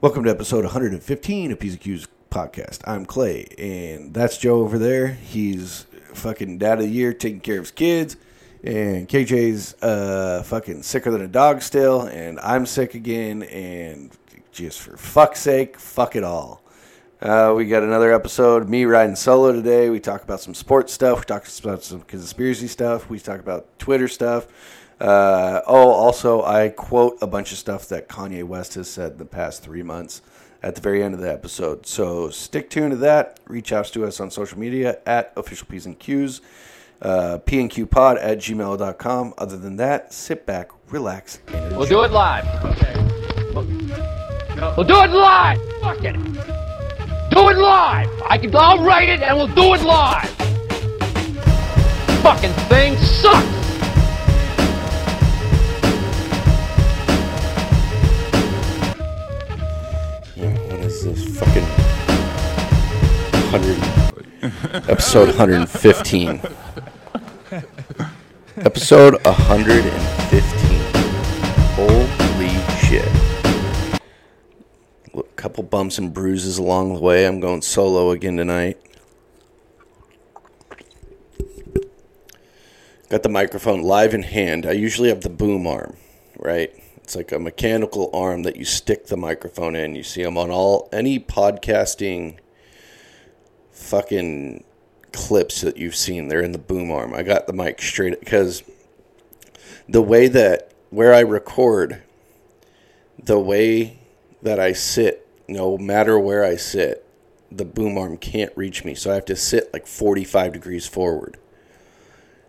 Welcome to episode 115 of P's and Q's podcast. I'm Clay, and that's Joe over there. He's fucking dad of the year, taking care of his kids. And KJ's uh, fucking sicker than a dog still, and I'm sick again. And just for fuck's sake, fuck it all. Uh, we got another episode, me riding solo today. We talk about some sports stuff. We talk about some conspiracy stuff. We talk about Twitter stuff. Uh, oh, also, I quote a bunch of stuff that Kanye West has said in the past three months at the very end of the episode. So stick tuned to that. Reach out to us on social media at official P's and Q's, uh, pnqpod at gmail.com. Other than that, sit back, relax, and We'll do it live. okay We'll do it live. Fuck it. Do it live. I can. I'll write it and we'll do it live. Fucking thing sucks. Fucking hundred episode 115? episode 115. Holy shit! A couple bumps and bruises along the way. I'm going solo again tonight. Got the microphone live in hand. I usually have the boom arm, right? It's like a mechanical arm that you stick the microphone in. You see them on all any podcasting fucking clips that you've seen. They're in the boom arm. I got the mic straight because the way that where I record, the way that I sit, no matter where I sit, the boom arm can't reach me. So I have to sit like 45 degrees forward.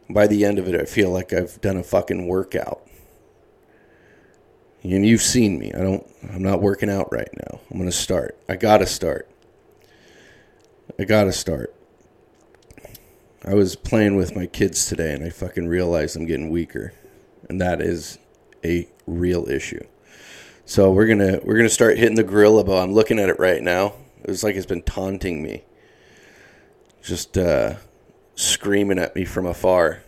By the end of it, I feel like I've done a fucking workout. And you've seen me. I don't I'm not working out right now. I'm going to start. I got to start. I got to start. I was playing with my kids today and I fucking realized I'm getting weaker. And that is a real issue. So we're going to we're going to start hitting the gorilla bow. I'm looking at it right now. It's like it's been taunting me. Just uh screaming at me from afar.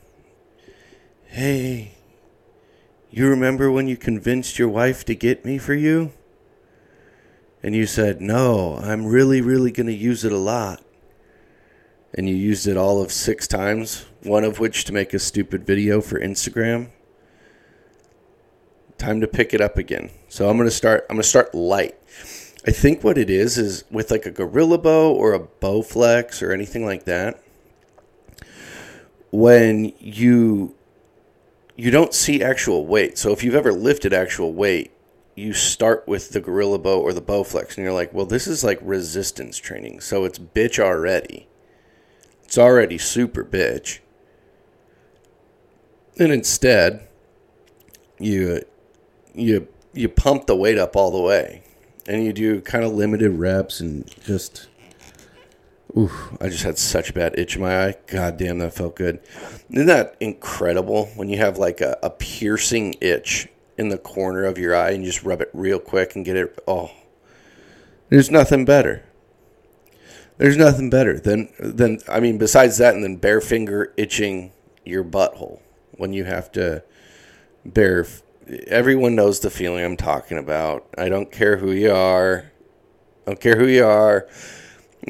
Hey, you remember when you convinced your wife to get me for you? And you said, No, I'm really, really going to use it a lot. And you used it all of six times, one of which to make a stupid video for Instagram. Time to pick it up again. So I'm going to start I'm going to start light. I think what it is is with like a gorilla bow or a Bowflex or anything like that. When you you don't see actual weight. So if you've ever lifted actual weight, you start with the gorilla bow or the Bowflex, and you're like, well, this is like resistance training, so it's bitch already. It's already super bitch. And instead, you you you pump the weight up all the way, and you do kind of limited reps and just. Ooh, I just had such a bad itch in my eye. God damn, that felt good. Isn't that incredible when you have like a, a piercing itch in the corner of your eye and you just rub it real quick and get it? Oh, there's nothing better. There's nothing better than than I mean, besides that, and then bare finger itching your butthole when you have to bare. Everyone knows the feeling I'm talking about. I don't care who you are. I don't care who you are.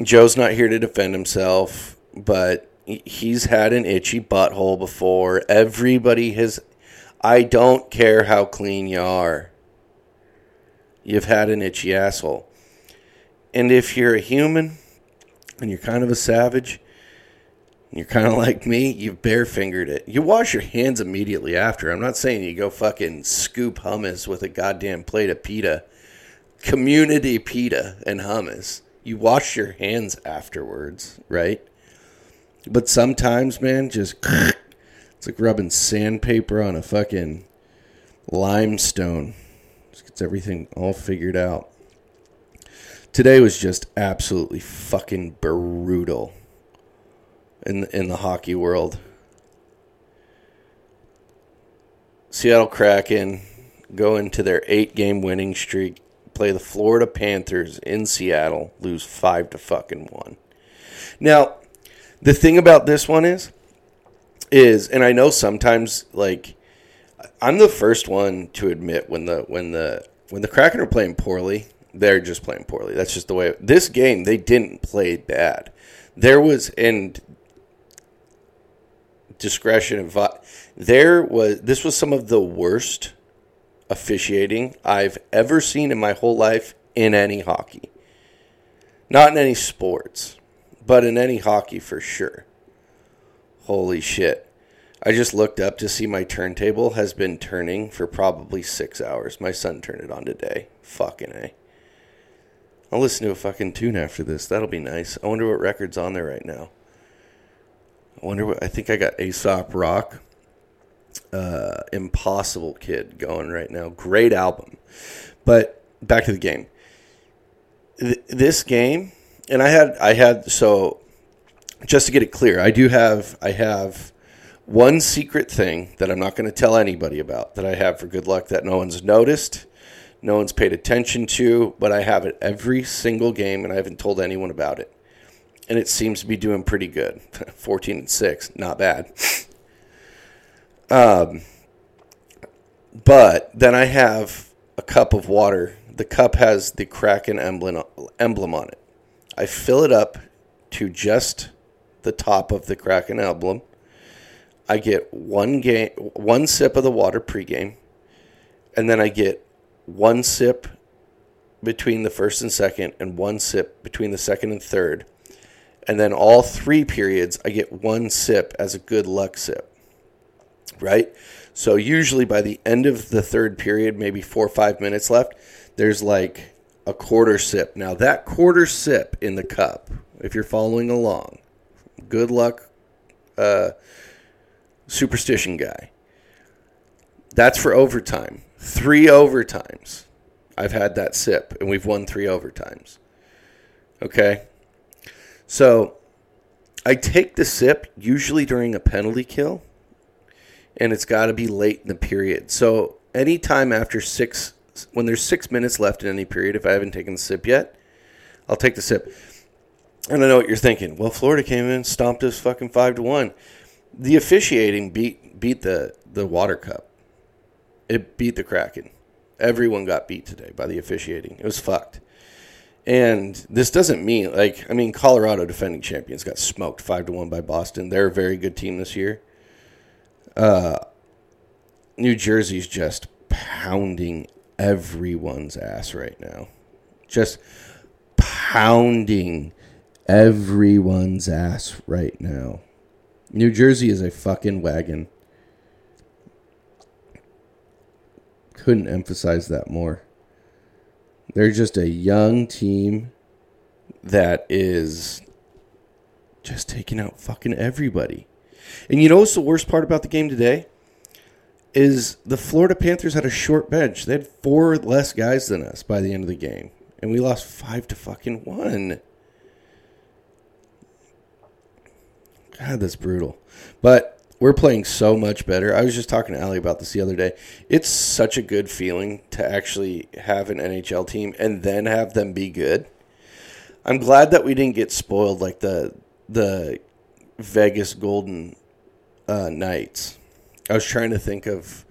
Joe's not here to defend himself, but he's had an itchy butthole before. Everybody has. I don't care how clean you are. You've had an itchy asshole. And if you're a human and you're kind of a savage, you're kind of like me, you've bare fingered it. You wash your hands immediately after. I'm not saying you go fucking scoop hummus with a goddamn plate of pita, community pita and hummus you wash your hands afterwards, right? But sometimes, man, just it's like rubbing sandpaper on a fucking limestone. Just gets everything all figured out. Today was just absolutely fucking brutal in in the hockey world. Seattle Kraken go into their eight game winning streak, play the Florida Panthers in Seattle, lose five to fucking one. Now, the thing about this one is, is, and I know sometimes like I'm the first one to admit when the when the when the Kraken are playing poorly, They're just playing poorly. That's just the way. This game, they didn't play bad. There was and discretion and there was. This was some of the worst officiating I've ever seen in my whole life in any hockey. Not in any sports, but in any hockey for sure. Holy shit. I just looked up to see my turntable has been turning for probably six hours. My son turned it on today. Fucking A. I'll listen to a fucking tune after this. That'll be nice. I wonder what record's on there right now. I wonder what. I think I got Aesop Rock, uh, Impossible Kid going right now. Great album. But back to the game. Th- this game, and I had, I had, so just to get it clear, I do have, I have one secret thing that I'm not going to tell anybody about that I have for good luck that no one's noticed, no one's paid attention to, but I have it every single game and I haven't told anyone about it. And it seems to be doing pretty good. 14 and 6, not bad. Um, but then I have a cup of water. The cup has the Kraken emblem emblem on it. I fill it up to just the top of the Kraken emblem. I get one game, one sip of the water pregame, and then I get one sip between the first and second, and one sip between the second and third, and then all three periods I get one sip as a good luck sip. Right. So usually by the end of the third period, maybe four or five minutes left, there's like a quarter sip. Now that quarter sip in the cup, if you're following along, good luck uh, superstition guy. That's for overtime. Three overtimes. I've had that sip, and we've won three overtimes. Okay? So I take the sip usually during a penalty kill, and it's got to be late in the period. So anytime after six, when there's six minutes left in any period, if I haven't taken the sip yet, I'll take the sip. And I know what you're thinking. Well, Florida came in, stomped us fucking five to one. The officiating beat beat the the water cup. It beat the Kraken. Everyone got beat today by the officiating. It was fucked. And this doesn't mean like I mean Colorado defending champions got smoked five to one by Boston. They're a very good team this year. Uh, New Jersey's just pounding everyone's ass right now. Just pounding everyone's ass right now. New Jersey is a fucking wagon. Couldn't emphasize that more. They're just a young team that is just taking out fucking everybody. And you know what's the worst part about the game today? Is the Florida Panthers had a short bench. They had four less guys than us by the end of the game. And we lost five to fucking one. God, that's brutal. But we're playing so much better. I was just talking to Ali about this the other day. It's such a good feeling to actually have an NHL team and then have them be good. I'm glad that we didn't get spoiled like the the Vegas Golden uh, Knights. I was trying to think of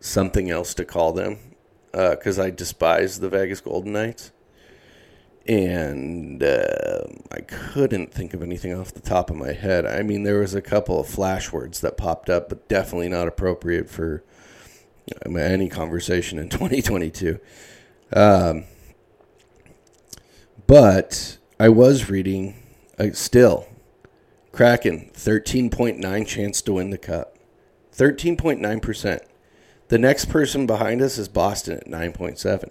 something else to call them because uh, I despise the Vegas Golden Knights and uh, I couldn't think of anything off the top of my head. I mean, there was a couple of flash words that popped up, but definitely not appropriate for any conversation in 2022. Um, but I was reading, uh, still, Kraken, 13.9 chance to win the cup. 13.9%. The next person behind us is Boston at 9.7.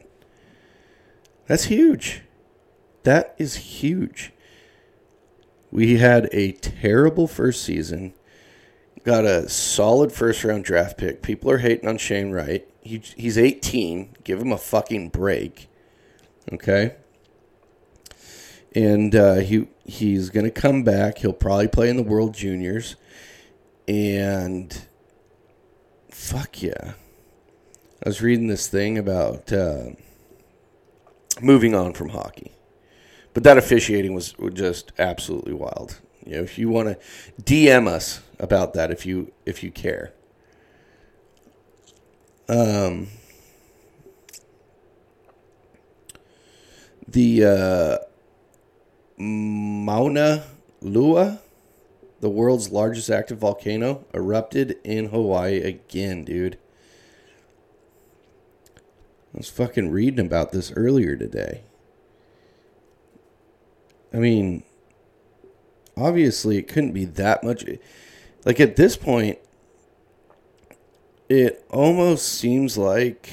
That's huge. That is huge. We had a terrible first season. Got a solid first round draft pick. People are hating on Shane Wright. He, he's 18. Give him a fucking break. Okay? And uh, he he's going to come back. He'll probably play in the World Juniors. And fuck yeah. I was reading this thing about uh, moving on from hockey. But that officiating was just absolutely wild. You know, if you want to DM us about that, if you if you care. Um. The uh, Mauna Loa, the world's largest active volcano, erupted in Hawaii again, dude. I was fucking reading about this earlier today. I mean, obviously, it couldn't be that much. Like, at this point, it almost seems like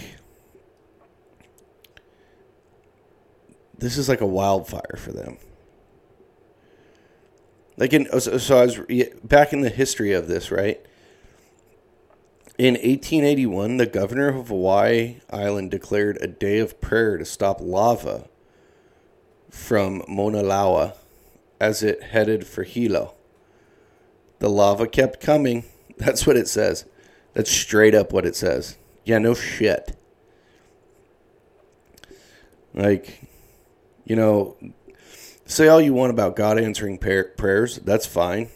this is like a wildfire for them. Like in so, so I was back in the history of this, right? In 1881, the governor of Hawaii Island declared a day of prayer to stop lava from Mauna Loa as it headed for Hilo. The lava kept coming. That's what it says. That's straight up what it says. Yeah, no shit. Like, you know, say all you want about God answering prayers. That's fine.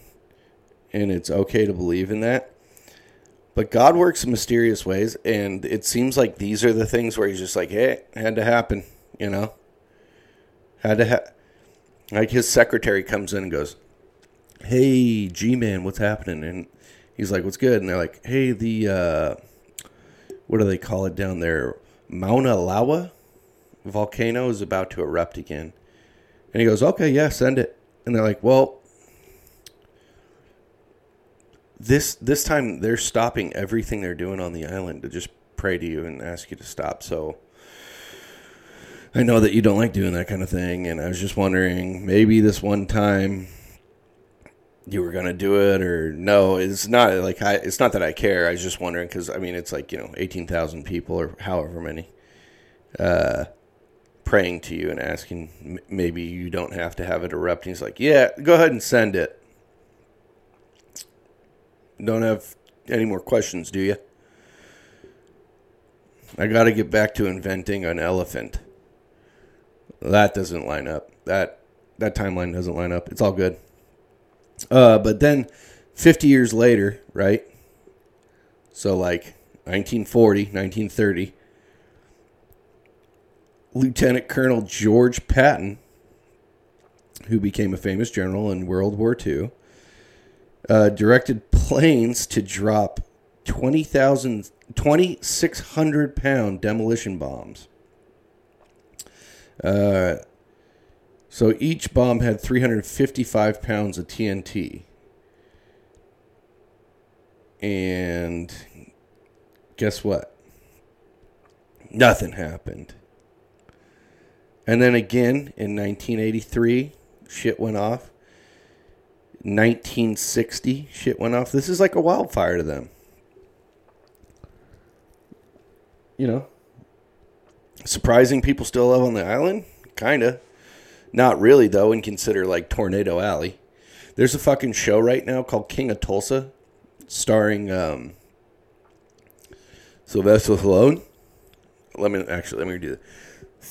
And it's okay to believe in that. But God works in mysterious ways, and it seems like these are the things where He's just like, "Hey, had to happen," you know. Had to have. Like his secretary comes in and goes, "Hey, G man, what's happening?" And he's like, "What's good?" And they're like, "Hey, the uh, what do they call it down there? Mauna Loa volcano is about to erupt again." And he goes, "Okay, yeah, send it." And they're like, "Well." this this time they're stopping everything they're doing on the island to just pray to you and ask you to stop. So I know that you don't like doing that kind of thing, and I was just wondering maybe this one time you were gonna do it or no. It's not like I. It's not that I care. I was just wondering because I mean it's like you know eighteen thousand people or however many. Uh, praying to you and asking maybe you don't have to have it erupt. And he's like, yeah, go ahead and send it. Don't have any more questions, do you? I got to get back to inventing an elephant. That doesn't line up. That that timeline doesn't line up. It's all good. Uh, but then, 50 years later, right? So like 1940, 1930, Lieutenant Colonel George Patton, who became a famous general in World War II, uh, directed planes to drop 20,000, 2,600 pound demolition bombs. Uh, so each bomb had 355 pounds of TNT. And guess what? Nothing happened. And then again in 1983, shit went off. 1960 shit went off. This is like a wildfire to them. You know, surprising people still live on the island? Kinda. Not really though, and consider like Tornado Alley. There's a fucking show right now called King of Tulsa, starring um, Sylvester Stallone. Let me actually let me do that.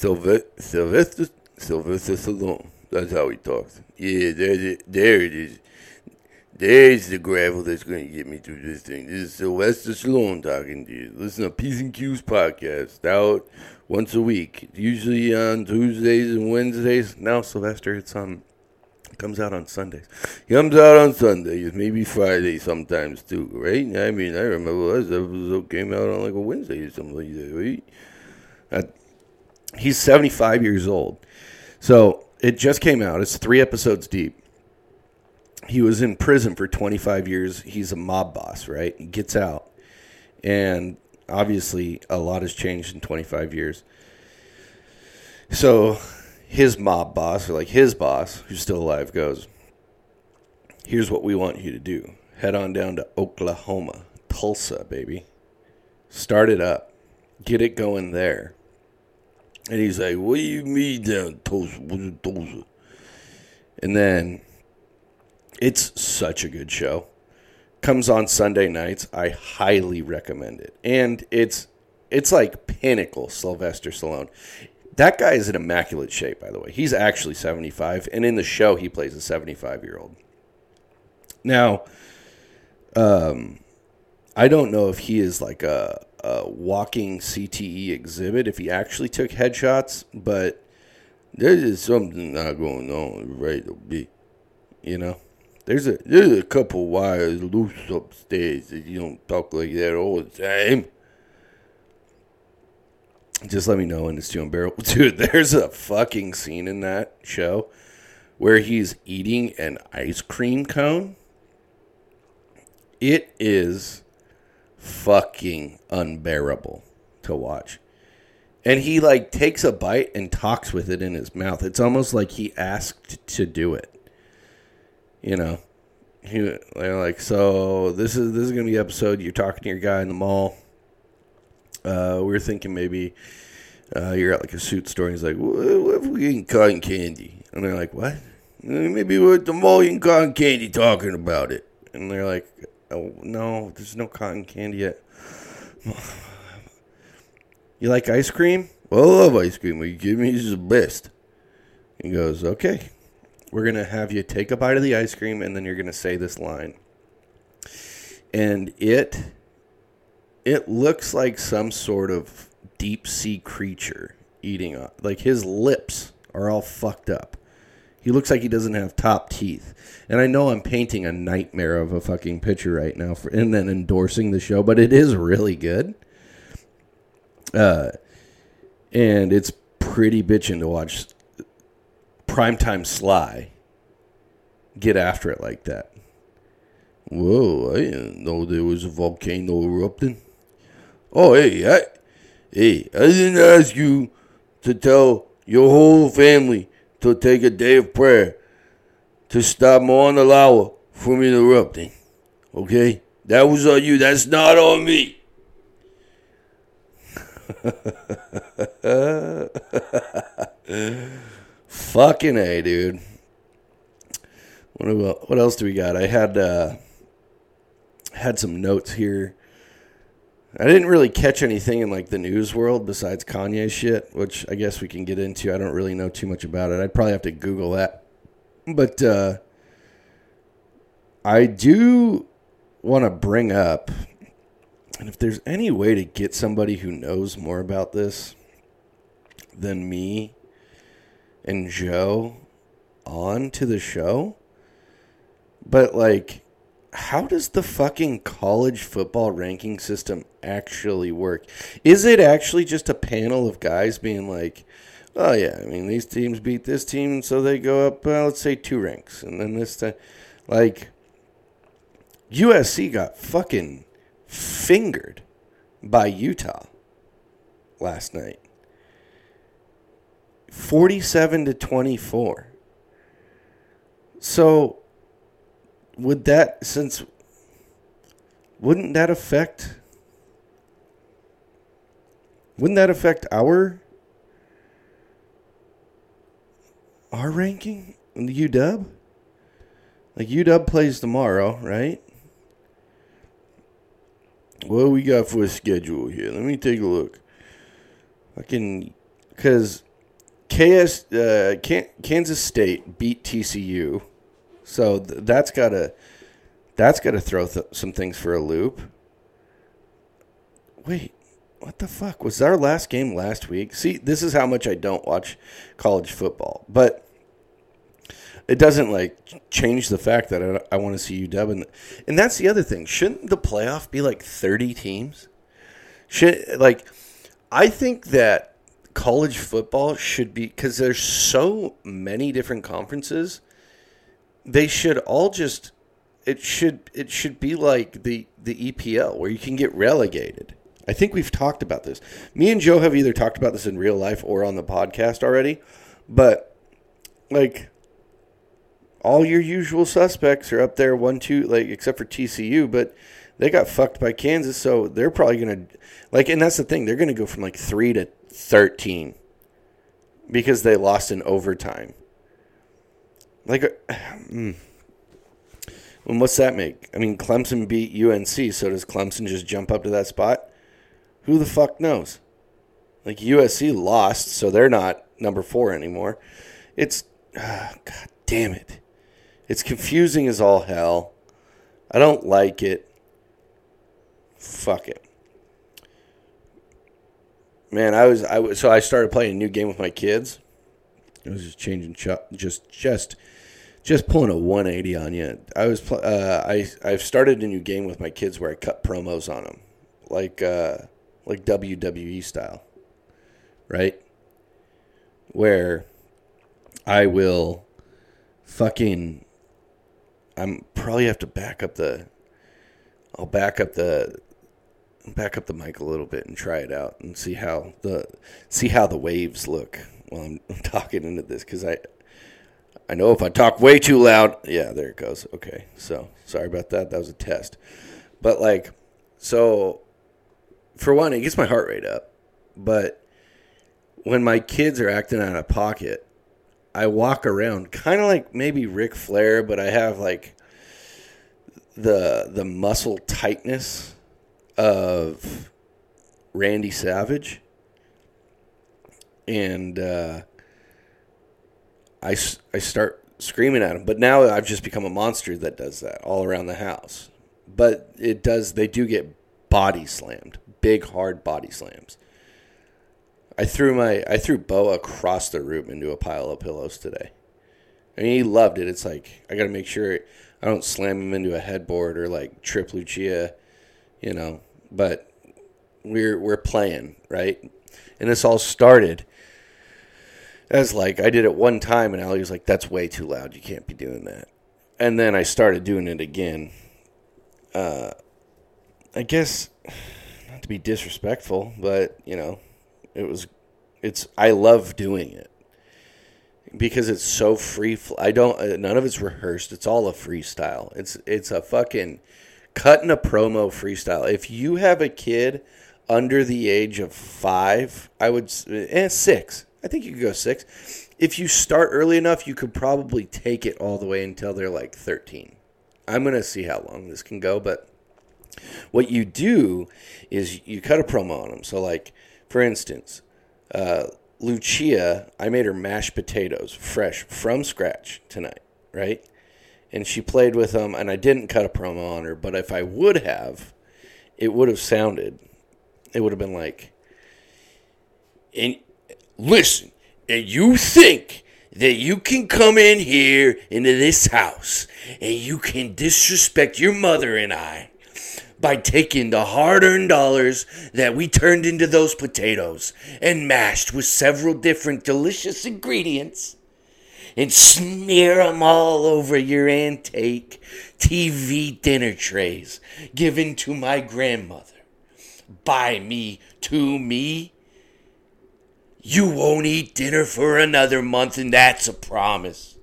Sylvester Sylvester Sylvester Stallone. That's how he talks. Yeah, there, there it is. There's the gravel that's going to get me through this thing. This is Sylvester Stallone talking to you. Listen to P's and Q's podcast out once a week, usually on Tuesdays and Wednesdays. Now, Sylvester, it's on. Comes out on Sundays. Comes out on Sundays, maybe Friday sometimes too, right? I mean, I remember last episode came out on like a Wednesday or something like that, right? Uh, he's 75 years old. So it just came out. It's three episodes deep he was in prison for 25 years. He's a mob boss, right? He gets out. And obviously, a lot has changed in 25 years. So, his mob boss, or like his boss, who's still alive, goes, Here's what we want you to do head on down to Oklahoma, Tulsa, baby. Start it up, get it going there. And he's like, What do you mean down Tulsa? What's Tulsa? And then it's such a good show. Comes on Sunday nights. I highly recommend it. And it's it's like pinnacle Sylvester Stallone. That guy is in immaculate shape, by the way. He's actually 75, and in the show, he plays a 75 year old. Now, um, I don't know if he is like a, walking CTE exhibit, if he actually took headshots, but There's something not going on right to be. You know? There's a there's a couple wires loose upstairs that you don't talk like that all the time. Just let me know when it's too unbearable. Dude, there's a fucking scene in that show where he's eating an ice cream cone. It is fucking unbearable to watch. And he like takes a bite and talks with it in his mouth. It's almost like he asked to do it. You know, he they're like, so this is this is gonna be episode. You're talking to your guy in the mall. Uh, we were thinking maybe uh, you're at like a suit store. And he's like, what, what if we eating cotton candy? And they're like, what? Maybe we're at the mall eating cotton candy, talking about it. And they're like, oh no, there's no cotton candy yet. You like ice cream? Well, I love ice cream. Will you give me the best? He goes, okay. We're gonna have you take a bite of the ice cream, and then you're gonna say this line. And it, it looks like some sort of deep sea creature eating. Like his lips are all fucked up. He looks like he doesn't have top teeth. And I know I'm painting a nightmare of a fucking picture right now for and then endorsing the show, but it is really good. Uh and it's pretty bitching to watch primetime Sly get after it like that. Whoa, I didn't know there was a volcano erupting. Oh, hey, I, hey, I didn't ask you to tell your whole family to take a day of prayer to stop Mauna Loa from interrupting. Okay? That was on you. That's not on me. Fucking A, dude. What, about, what else do we got? I had uh, had some notes here. I didn't really catch anything in like the news world besides Kanye shit, which I guess we can get into. I don't really know too much about it. I'd probably have to Google that. But uh, I do want to bring up, and if there's any way to get somebody who knows more about this than me and Joe on to the show, but like, how does the fucking college football ranking system actually work? Is it actually just a panel of guys being like, oh yeah, I mean these teams beat this team, so they go up, uh, let's say two ranks, and then this time, like, USC got fucking fingered by Utah last night. 47 to 24. So would that since wouldn't that affect wouldn't that affect our our ranking in the UW? Like UW plays tomorrow, right? What we got for a schedule here? Let me take a look. I can, because KS uh, Kan- Kansas State beat TCU, so th- that's gotta that's gotta throw th- some things for a loop. Wait, what the fuck was our last game last week? See, this is how much I don't watch college football, but it doesn't like change the fact that I, I want to see UW, and and that's the other thing. Shouldn't the playoff be like thirty teams? Should like I think that college football should be because there's so many different conferences. They should all just it should it should be like the the EPL where you can get relegated. I think we've talked about this. Me and Joe have either talked about this in real life or on the podcast already, but like all your usual suspects are up there one two like except for TCU, but they got fucked by Kansas, so they're probably gonna like and that's the thing, they're gonna go from like three to thirteen because they lost in overtime. Like uh, mm. What's that make? I mean, Clemson beat UNC, so does Clemson just jump up to that spot? Who the fuck knows? Like USC lost, so they're not number four anymore. It's ah, God damn it. It's confusing as all hell. I don't like it. Fuck it. Man, I was I was so I started playing a new game with my kids, I was just changing, ch- just just just pulling a 180 on you. I was pl- uh, I I've started a new game with my kids where I cut promos on them, like uh, like WWE style, right? Where I will fucking I'm probably have to back up the I'll back up the back up the mic a little bit and try it out and see how the see how the waves look while I'm talking into this because I I know if I talk way too loud, yeah, there it goes. Okay, so sorry about that. That was a test, but like, so for one, it gets my heart rate up, but when my kids are acting out of pocket, I walk around kind of like maybe Ric Flair, but I have like the the muscle tightness of Randy Savage, and uh, I I start screaming at him. But now I've just become a monster that does that all around the house. But it does. They do get body slammed, big hard body slams. I threw my I threw Bo across the room into a pile of pillows today. I mean, he loved it. It's like I got to make sure I don't slam him into a headboard or like trip Lucia, you know. But we're we're playing right, and this all started as like I did it one time, and Ali was like, "That's way too loud. You can't be doing that." And then I started doing it again. Uh, I guess not to be disrespectful, but you know, it was. It's I love doing it because it's so free. I don't. uh, None of it's rehearsed. It's all a freestyle. It's it's a fucking cutting a promo freestyle. If you have a kid under the age of five, I would eh, six. I think you could go six. If you start early enough, you could probably take it all the way until they're like thirteen. I'm gonna see how long this can go, but what you do is you cut a promo on them. So, like for instance, uh, Lucia, I made her mashed potatoes fresh from scratch tonight, right? And she played with them, and I didn't cut a promo on her. But if I would have, it would have sounded, it would have been like, and listen, and you think that you can come in here into this house and you can disrespect your mother and I by taking the hard earned dollars that we turned into those potatoes and mashed with several different delicious ingredients and smear 'em all over your antique TV dinner trays given to my grandmother. By me, to me. You won't eat dinner for another month, and that's a promise.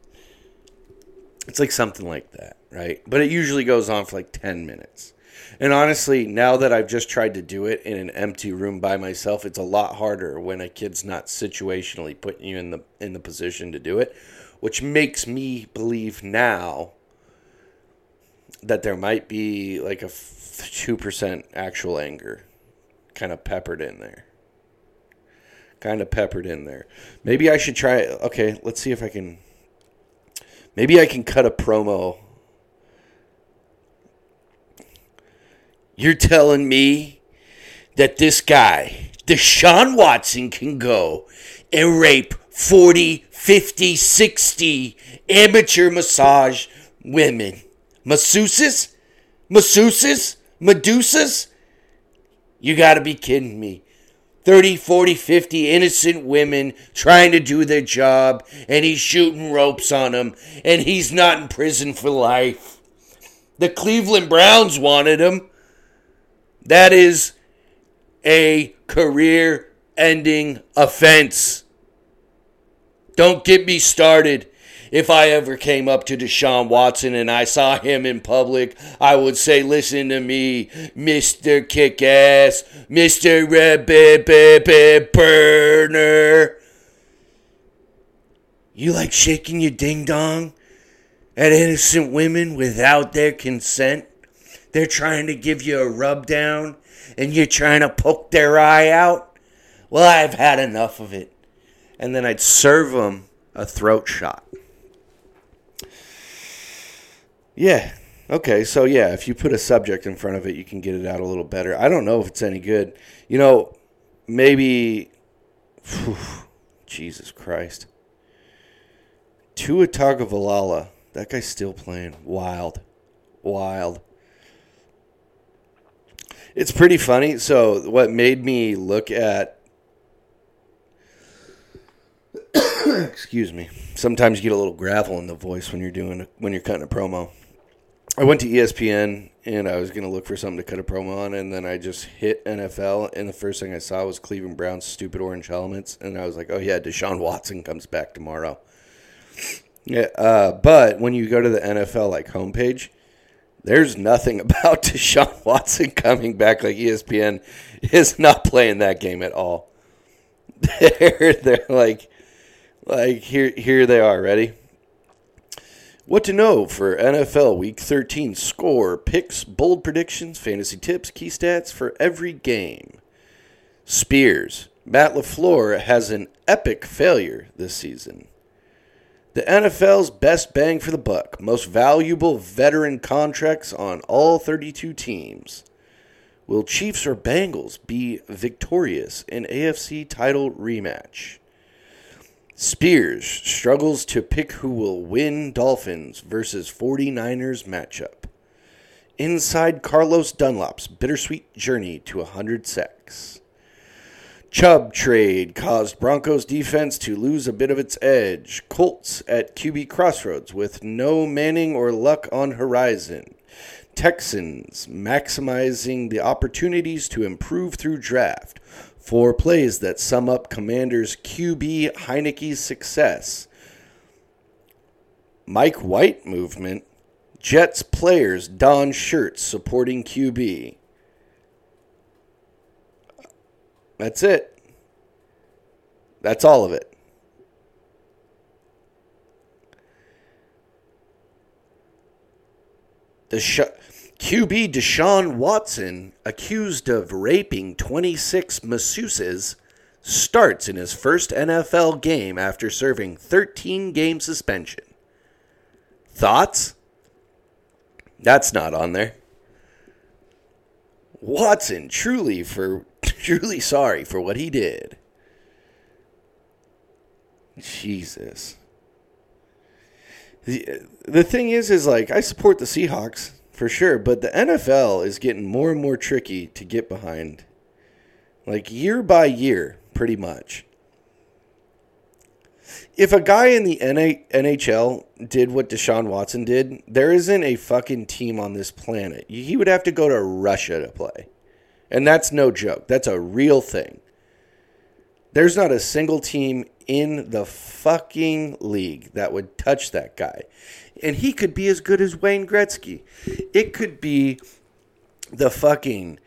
It's like something like that, right? But it usually goes on for like 10 minutes. And honestly, now that I've just tried to do it in an empty room by myself, it's a lot harder when a kid's not situationally putting you in the in the position to do it, which makes me believe now that there might be like a two percent actual anger, kind of peppered in there. Kind of peppered in there. Maybe I should try. Okay, let's see if I can. Maybe I can cut a promo You're telling me that this guy, Deshaun Watson, can go and rape 40, 50, 60 amateur massage women? Masseuses? Masseuses? Medusas? You gotta be kidding me. 30, 40, 50 innocent women trying to do their job, and he's shooting ropes on them, and he's not in prison for life. The Cleveland Browns wanted him. That is a career ending offense. Don't get me started. If I ever came up to Deshaun Watson and I saw him in public, I would say, Listen to me, Mr. Kick Ass, Mr. Red Burner. You like shaking your ding dong at innocent women without their consent? They're trying to give you a rub down and you're trying to poke their eye out? Well, I've had enough of it. And then I'd serve them a throat shot. Yeah. Okay. So, yeah, if you put a subject in front of it, you can get it out a little better. I don't know if it's any good. You know, maybe. Whew, Jesus Christ. Tua Tagovailoa. That guy's still playing. Wild. Wild. It's pretty funny. So, what made me look at. Excuse me. Sometimes you get a little gravel in the voice when you're doing when you're cutting a promo. I went to ESPN and I was going to look for something to cut a promo on, and then I just hit NFL, and the first thing I saw was Cleveland Browns' stupid orange helmets, and I was like, oh yeah, Deshaun Watson comes back tomorrow. Yeah, uh, but when you go to the NFL like homepage, there's nothing about Deshaun Watson coming back. Like ESPN is not playing that game at all. They're they're like like here here they are. Ready? What to know for NFL Week 13 score, picks, bold predictions, fantasy tips, key stats for every game. Spears. Matt LaFleur has an epic failure this season. The NFL's best bang for the buck, most valuable veteran contracts on all 32 teams. Will Chiefs or Bengals be victorious in AFC title rematch? Spears struggles to pick who will win Dolphins versus 49ers matchup. Inside Carlos Dunlap's bittersweet journey to 100 sacks. Chubb trade caused Broncos defense to lose a bit of its edge. Colts at QB crossroads with no Manning or luck on horizon. Texans maximizing the opportunities to improve through draft. Four plays that sum up Commanders QB Heinicke's success. Mike White movement. Jets players don shirts supporting QB. That's it. That's all of it. The sh- QB Deshaun Watson, accused of raping 26 masseuses, starts in his first NFL game after serving 13 game suspension. Thoughts? That's not on there. Watson truly for truly sorry for what he did. Jesus. The, the thing is is like I support the Seahawks for sure, but the NFL is getting more and more tricky to get behind. Like year by year, pretty much. If a guy in the NHL did what Deshaun Watson did, there isn't a fucking team on this planet. He would have to go to Russia to play. And that's no joke. That's a real thing. There's not a single team in the fucking league that would touch that guy. And he could be as good as Wayne Gretzky. It could be the fucking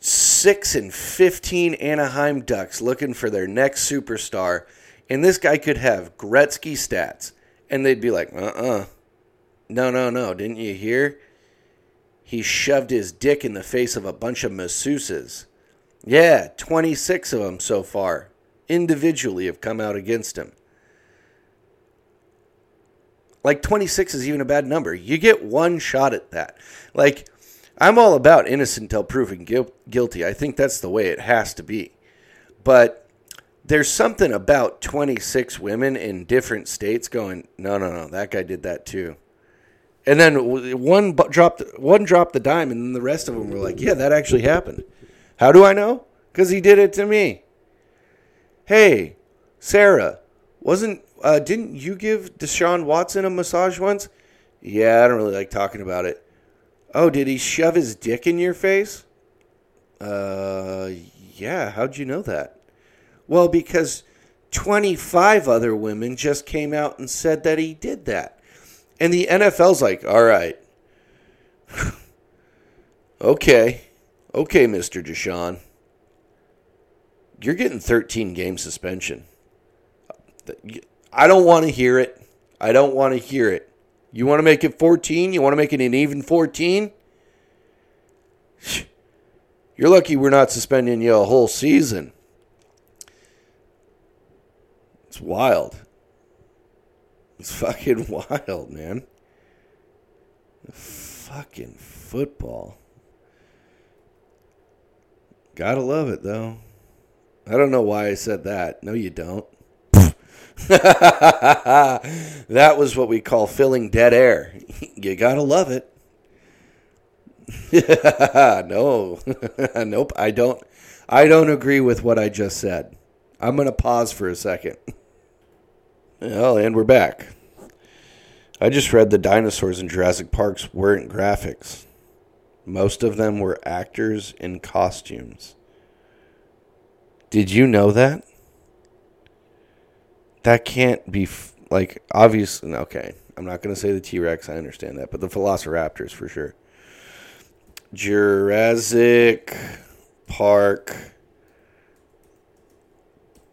6 and 15 Anaheim Ducks looking for their next superstar. And this guy could have Gretzky stats. And they'd be like, uh uh No, no, no. Didn't you hear? He shoved his dick in the face of a bunch of masseuses. Yeah, 26 of them so far, individually, have come out against him. Like 26 is even a bad number. You get one shot at that. Like, I'm all about innocent until proven guil- guilty. I think that's the way it has to be. But there's something about 26 women in different states going, no, no, no, that guy did that too. And then one dropped one dropped the dime, and then the rest of them were like, "Yeah, that actually happened." How do I know? Because he did it to me. Hey, Sarah, wasn't uh, didn't you give Deshaun Watson a massage once? Yeah, I don't really like talking about it. Oh, did he shove his dick in your face? Uh, yeah. How'd you know that? Well, because 25 other women just came out and said that he did that. And the NFL's like, all right. okay. Okay, Mr. Deshaun. You're getting 13 game suspension. I don't want to hear it. I don't want to hear it. You want to make it 14? You want to make it an even 14? You're lucky we're not suspending you a whole season. It's wild. It's fucking wild, man. Fucking football. Gotta love it, though. I don't know why I said that. No, you don't. that was what we call filling dead air. you gotta love it. no, nope. I don't. I don't agree with what I just said. I'm gonna pause for a second. Well, and we're back. I just read the dinosaurs in Jurassic Parks weren't graphics. Most of them were actors in costumes. Did you know that? That can't be f- like obviously. Okay, I'm not going to say the T Rex. I understand that, but the Velociraptors for sure. Jurassic Park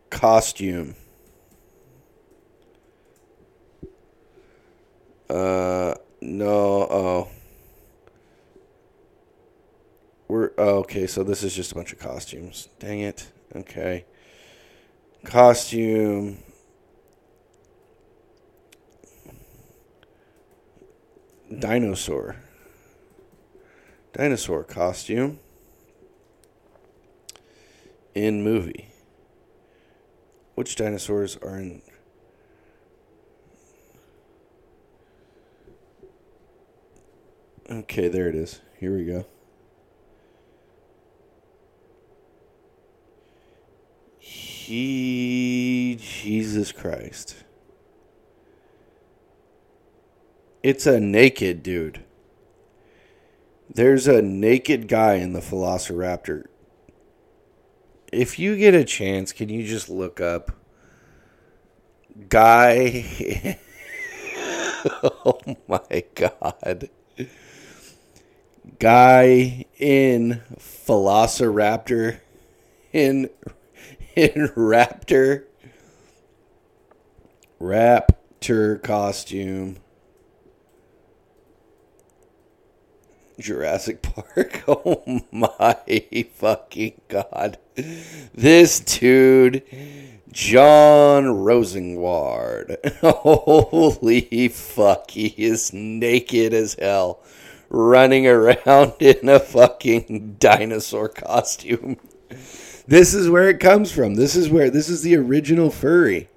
costume. Uh, no. Oh. We're oh, okay. So this is just a bunch of costumes. Dang it. Okay. Costume. Dinosaur. Dinosaur costume. In movie. Which dinosaurs are in Okay, there it is. Here we go. He, Jesus Christ. It's a naked dude. There's a naked guy in the Velociraptor. If you get a chance, can you just look up guy? oh my god guy in Velociraptor in in Raptor Raptor costume Jurassic Park. Oh my fucking god. This dude John Rosengrant. Holy fuck, he is naked as hell running around in a fucking dinosaur costume. This is where it comes from. This is where this is the original furry.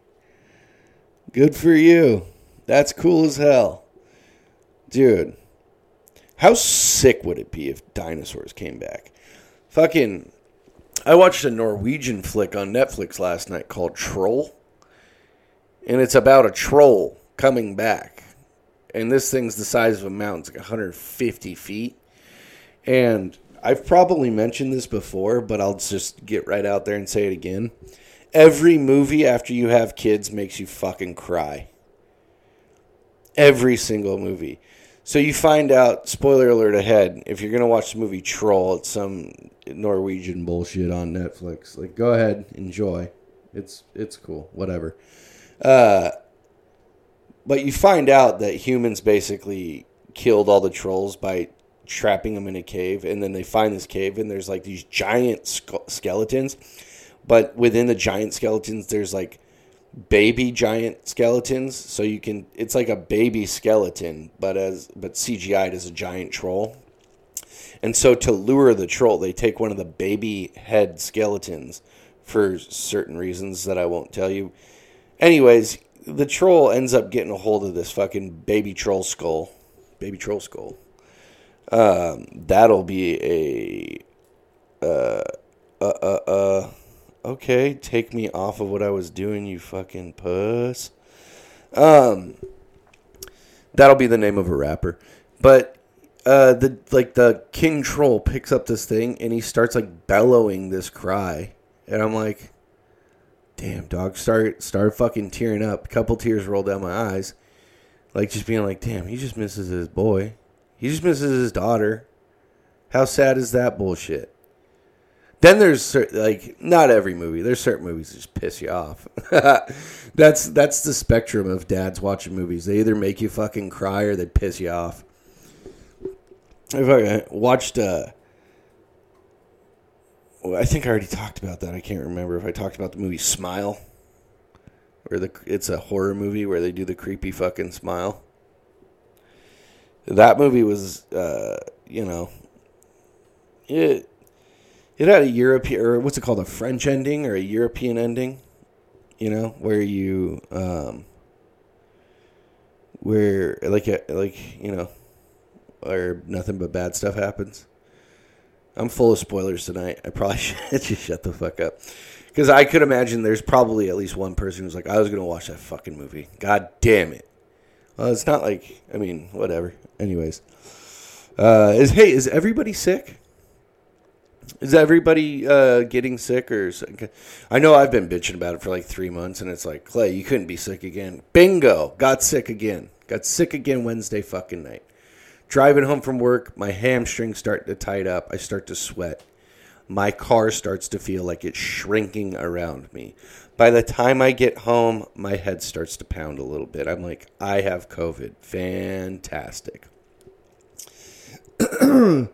Good for you. That's cool as hell. Dude. How sick would it be if dinosaurs came back? Fucking I watched a Norwegian flick on Netflix last night called Troll. And it's about a troll coming back and this thing's the size of a mountain. It's like 150 feet. And I've probably mentioned this before, but I'll just get right out there and say it again. Every movie after you have kids makes you fucking cry. Every single movie. So you find out, spoiler alert ahead, if you're going to watch the movie Troll, it's some Norwegian bullshit on Netflix. Like, go ahead, enjoy. It's it's cool, whatever. Uh, but you find out that humans basically killed all the trolls by trapping them in a cave, and then they find this cave, and there's like these giant sk- skeletons. But within the giant skeletons, there's like baby giant skeletons. So you can, it's like a baby skeleton, but as but CGI'd as a giant troll. And so to lure the troll, they take one of the baby head skeletons for certain reasons that I won't tell you. Anyways, the troll ends up getting a hold of this fucking baby troll skull, baby troll skull. Um, that'll be a uh, uh, uh, uh, okay. Take me off of what I was doing, you fucking puss. Um, that'll be the name of a rapper, but uh, the like the king troll picks up this thing and he starts like bellowing this cry, and I'm like damn dog start start fucking tearing up. A couple tears rolled down my eyes. Like just being like damn he just misses his boy. He just misses his daughter. How sad is that bullshit then there's like not every movie there's certain movies that just piss you off that's that's the spectrum of dads watching movies they either make you fucking cry or they piss you off i watched uh I think I already talked about that. I can't remember if I talked about the movie Smile, where the it's a horror movie where they do the creepy fucking smile. That movie was, uh, you know, it it had a European or what's it called, a French ending or a European ending. you know, where you um where like uh, like, you know, where nothing but bad stuff happens. I'm full of spoilers tonight. I probably should just shut the fuck up. Because I could imagine there's probably at least one person who's like, I was going to watch that fucking movie. God damn it. Well, it's not like, I mean, whatever. Anyways. Uh, is Hey, is everybody sick? Is everybody uh, getting sick or? I know I've been bitching about it for like three months, and it's like Clay, you couldn't be sick again. Bingo, got sick again. Got sick again Wednesday fucking night. Driving home from work, my hamstrings start to tight up. I start to sweat. My car starts to feel like it's shrinking around me. By the time I get home, my head starts to pound a little bit. I'm like, I have COVID. Fantastic.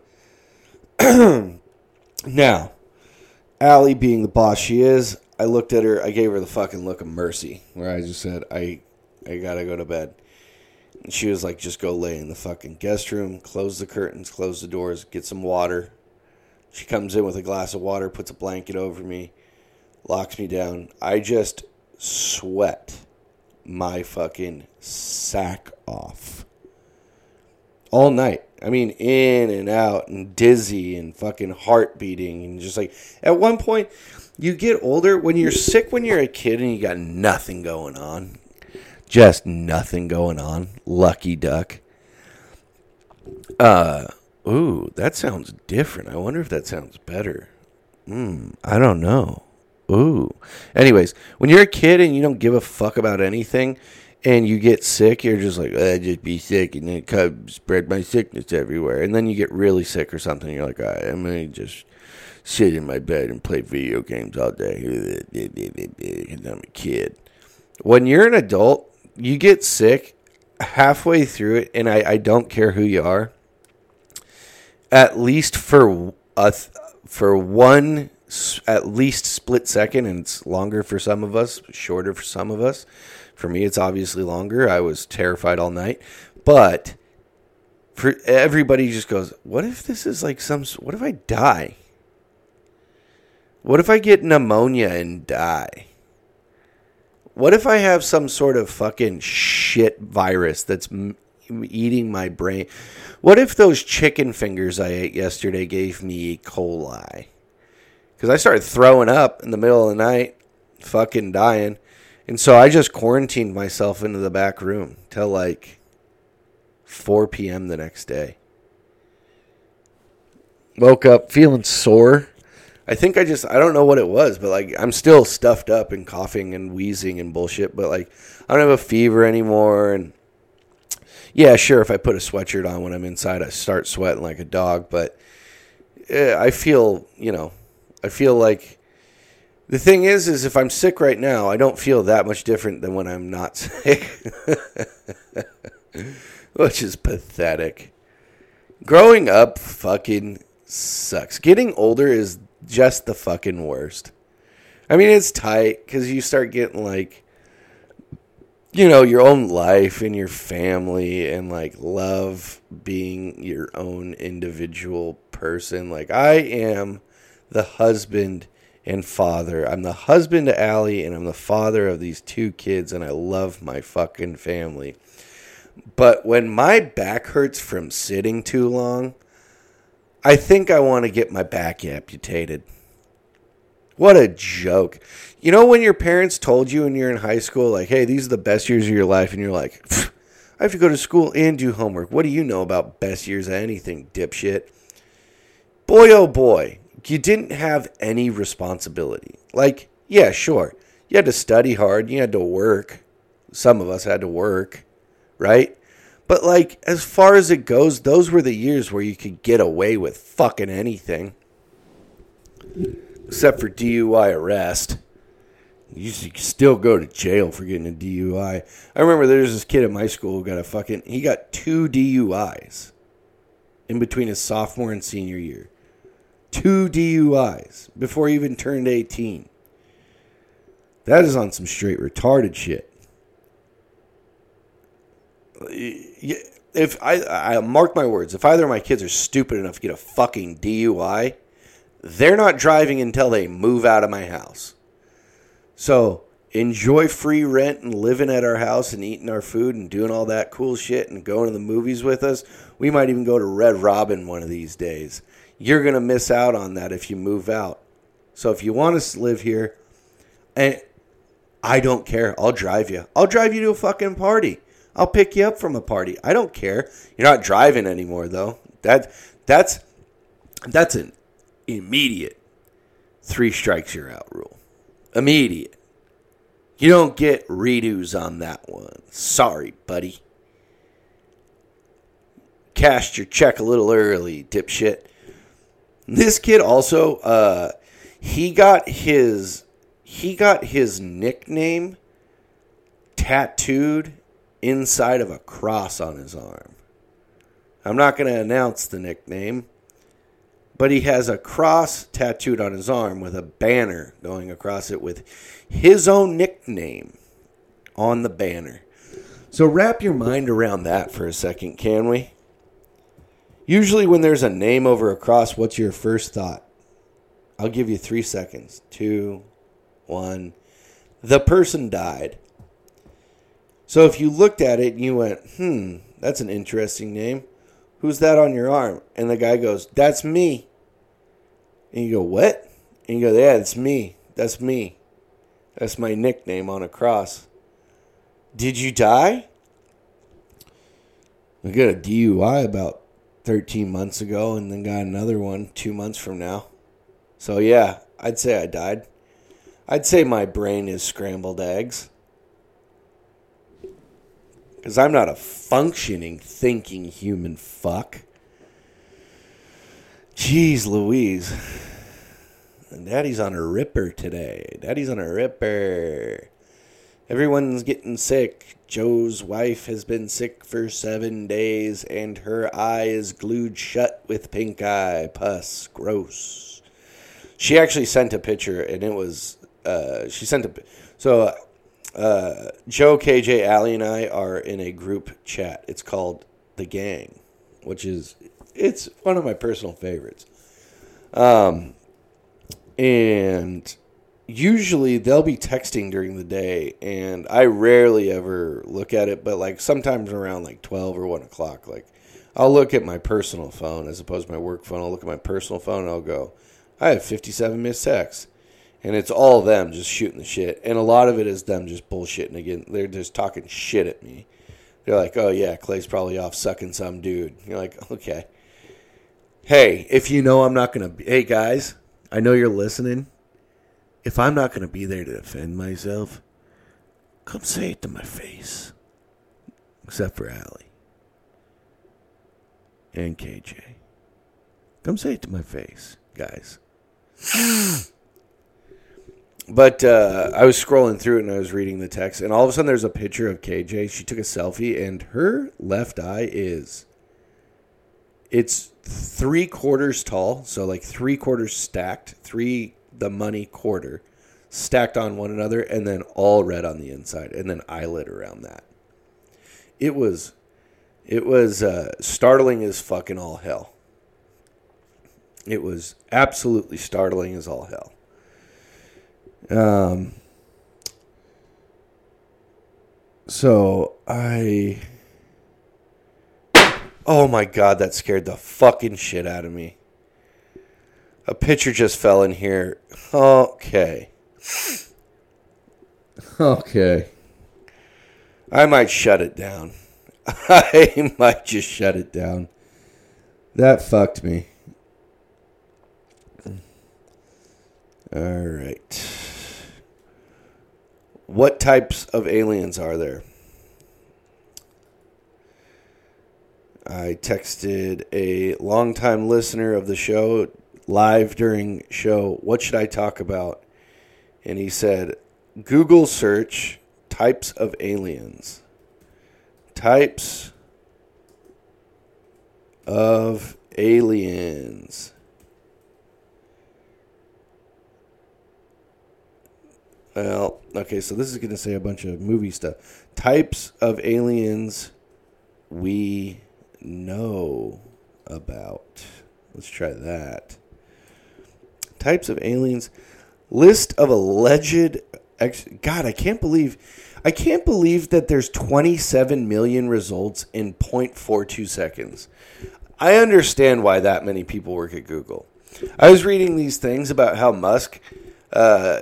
now, Allie being the boss she is, I looked at her, I gave her the fucking look of mercy, where I just said, I I gotta go to bed. And she was like, just go lay in the fucking guest room, close the curtains, close the doors, get some water. She comes in with a glass of water, puts a blanket over me, locks me down. I just sweat my fucking sack off all night. I mean, in and out and dizzy and fucking heart beating and just like at one point you get older when you're sick when you're a kid and you got nothing going on just nothing going on. Lucky duck. Uh, ooh, that sounds different. I wonder if that sounds better. Hmm, I don't know. Ooh. Anyways, when you're a kid and you don't give a fuck about anything and you get sick, you're just like, I just be sick and then spread my sickness everywhere. And then you get really sick or something. You're like, right, I'm to just sit in my bed and play video games all day I'm a kid. When you're an adult, you get sick halfway through it, and I, I don't care who you are. At least for a for one at least split second, and it's longer for some of us, shorter for some of us. For me, it's obviously longer. I was terrified all night, but for everybody, just goes, "What if this is like some? What if I die? What if I get pneumonia and die?" What if I have some sort of fucking shit virus that's m- eating my brain? What if those chicken fingers I ate yesterday gave me E. coli? Because I started throwing up in the middle of the night, fucking dying. And so I just quarantined myself into the back room till like 4 p.m. the next day. Woke up feeling sore I think I just I don't know what it was, but like I'm still stuffed up and coughing and wheezing and bullshit. But like I don't have a fever anymore, and yeah, sure, if I put a sweatshirt on when I'm inside, I start sweating like a dog. But eh, I feel you know I feel like the thing is is if I'm sick right now, I don't feel that much different than when I'm not sick, which is pathetic. Growing up fucking sucks. Getting older is just the fucking worst. I mean, it's tight because you start getting like, you know, your own life and your family and like love being your own individual person. Like, I am the husband and father. I'm the husband to Allie and I'm the father of these two kids and I love my fucking family. But when my back hurts from sitting too long, I think I want to get my back amputated. What a joke. You know when your parents told you when you're in high school, like, hey, these are the best years of your life, and you're like, I have to go to school and do homework. What do you know about best years of anything, dipshit? Boy, oh boy, you didn't have any responsibility. Like, yeah, sure. You had to study hard, you had to work. Some of us had to work, right? But like as far as it goes, those were the years where you could get away with fucking anything. Except for DUI arrest. You still go to jail for getting a DUI. I remember there was this kid at my school who got a fucking he got two DUIs in between his sophomore and senior year. Two DUIs before he even turned 18. That is on some straight retarded shit if I, I mark my words, if either of my kids are stupid enough to get a fucking DUI, they're not driving until they move out of my house. So enjoy free rent and living at our house and eating our food and doing all that cool shit and going to the movies with us. We might even go to Red Robin one of these days. You're going to miss out on that if you move out. So if you want to live here, and I don't care, I'll drive you. I'll drive you to a fucking party. I'll pick you up from a party. I don't care. You're not driving anymore though. That that's that's an immediate three strikes you're out rule. Immediate. You don't get redos on that one. Sorry, buddy. Cashed your check a little early, dipshit. This kid also, uh, he got his he got his nickname tattooed inside of a cross on his arm. I'm not going to announce the nickname, but he has a cross tattooed on his arm with a banner going across it with his own nickname on the banner. So wrap your mind around that for a second, can we? Usually, when there's a name over a cross, what's your first thought? I'll give you three seconds. Two, one. The person died. So if you looked at it and you went, hmm, that's an interesting name. Who's that on your arm? And the guy goes, That's me. And you go, What? And you go, Yeah, it's me. That's me. That's my nickname on a cross. Did you die? I got a DUI about 13 months ago and then got another one two months from now. So, yeah, I'd say I died. I'd say my brain is scrambled eggs. Because I'm not a functioning, thinking human fuck. Jeez Louise. And Daddy's on a ripper today. Daddy's on a ripper. Everyone's getting sick. Joe's wife has been sick for seven days, and her eye is glued shut with pink eye pus. Gross. She actually sent a picture, and it was. Uh, she sent a. So, uh, Joe, KJ, Allie, and I are in a group chat. It's called The Gang, which is. It's one of my personal favorites. Um, and usually they'll be texting during the day and i rarely ever look at it but like sometimes around like 12 or 1 o'clock like i'll look at my personal phone as opposed to my work phone. I'll look at my personal phone and i'll go i have 57 missed texts. And it's all them just shooting the shit. And a lot of it is them just bullshitting again. They're just talking shit at me. They're like oh yeah clay's probably off sucking some dude. You're like okay. Hey if you know i'm not gonna be hey guys i know you're listening if I'm not going to be there to defend myself, come say it to my face. Except for Allie and KJ. Come say it to my face, guys. but uh, I was scrolling through it and I was reading the text, and all of a sudden there's a picture of KJ. She took a selfie, and her left eye is. It's three quarters tall, so like three quarters stacked, three the money quarter stacked on one another and then all red on the inside and then eyelid around that. It was it was uh, startling as fucking all hell. It was absolutely startling as all hell. Um so I Oh my god, that scared the fucking shit out of me. A picture just fell in here. Okay. Okay. I might shut it down. I might just shut it down. That fucked me. All right. What types of aliens are there? I texted a longtime listener of the show, live during show, what should I talk about? And he said, Google search types of aliens. Types of aliens. Well, okay, so this is going to say a bunch of movie stuff. Types of aliens we know about. Let's try that types of aliens, list of alleged Ex- God, I can't believe, I can't believe that there's 27 million results in 0.42 seconds. I understand why that many people work at Google. I was reading these things about how Musk, uh,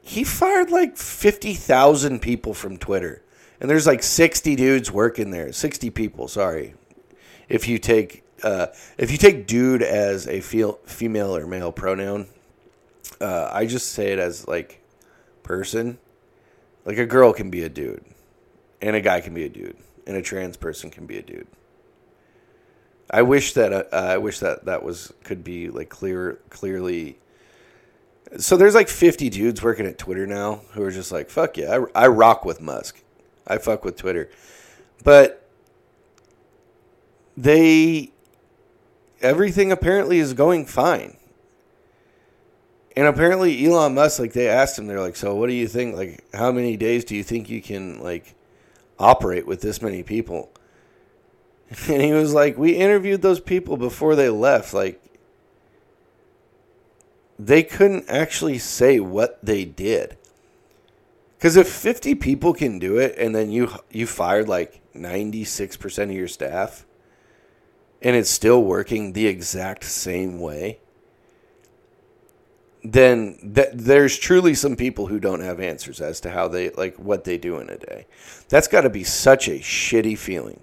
he fired like 50,000 people from Twitter. And there's like 60 dudes working there. 60 people, sorry. If you take uh, if you take dude as a feel, female or male pronoun, uh, I just say it as like person. Like a girl can be a dude, and a guy can be a dude, and a trans person can be a dude. I wish that uh, I wish that that was could be like clear clearly. So there's like 50 dudes working at Twitter now who are just like fuck yeah, I, I rock with Musk, I fuck with Twitter, but they everything apparently is going fine. And apparently Elon Musk, like they asked him, they're like, so what do you think? Like, how many days do you think you can like operate with this many people? And he was like, we interviewed those people before they left. Like, they couldn't actually say what they did. Because if 50 people can do it and then you you fired like 96% of your staff and it's still working the exact same way, then th- there's truly some people who don't have answers as to how they like what they do in a day. That's got to be such a shitty feeling.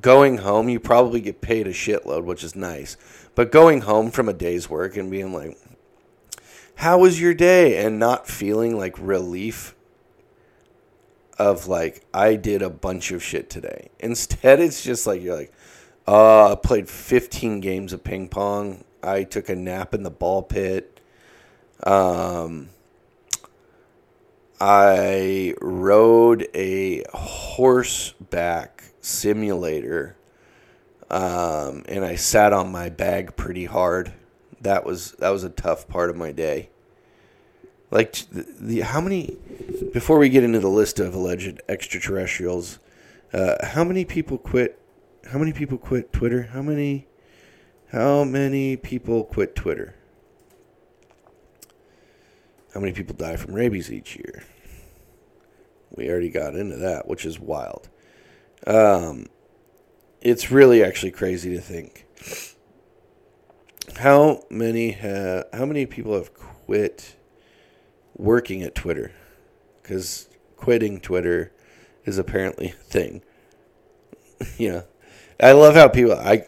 Going home, you probably get paid a shitload, which is nice. But going home from a day's work and being like, "How was your day?" and not feeling like relief of like I did a bunch of shit today. Instead, it's just like you're like, uh, I played 15 games of ping pong. I took a nap in the ball pit. Um, I rode a horseback simulator, um, and I sat on my bag pretty hard. That was that was a tough part of my day. Like the, the how many? Before we get into the list of alleged extraterrestrials, uh, how many people quit? How many people quit Twitter? How many? How many people quit Twitter? How many people die from rabies each year? We already got into that, which is wild. Um, it's really actually crazy to think. How many ha- how many people have quit working at Twitter? Because quitting Twitter is apparently a thing. yeah, I love how people I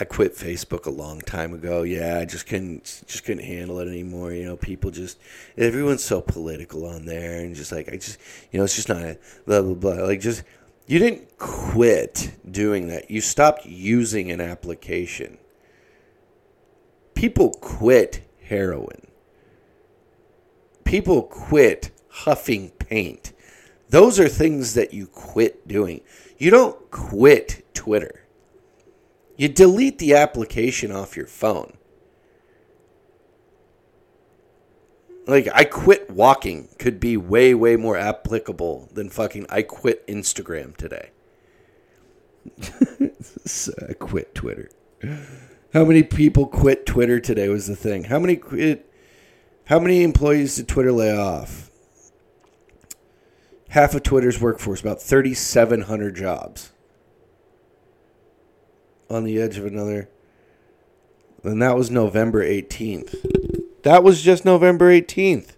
I quit Facebook a long time ago. Yeah, I just couldn't just couldn't handle it anymore. You know, people just everyone's so political on there, and just like I just you know it's just not a blah blah blah. Like just you didn't quit doing that. You stopped using an application. People quit heroin. People quit huffing paint. Those are things that you quit doing. You don't quit Twitter. You delete the application off your phone. Like, I quit walking could be way, way more applicable than fucking I quit Instagram today. so I quit Twitter. How many people quit Twitter today was the thing. How many quit? How many employees did Twitter lay off? Half of Twitter's workforce, about 3,700 jobs on the edge of another. And that was November 18th. That was just November 18th.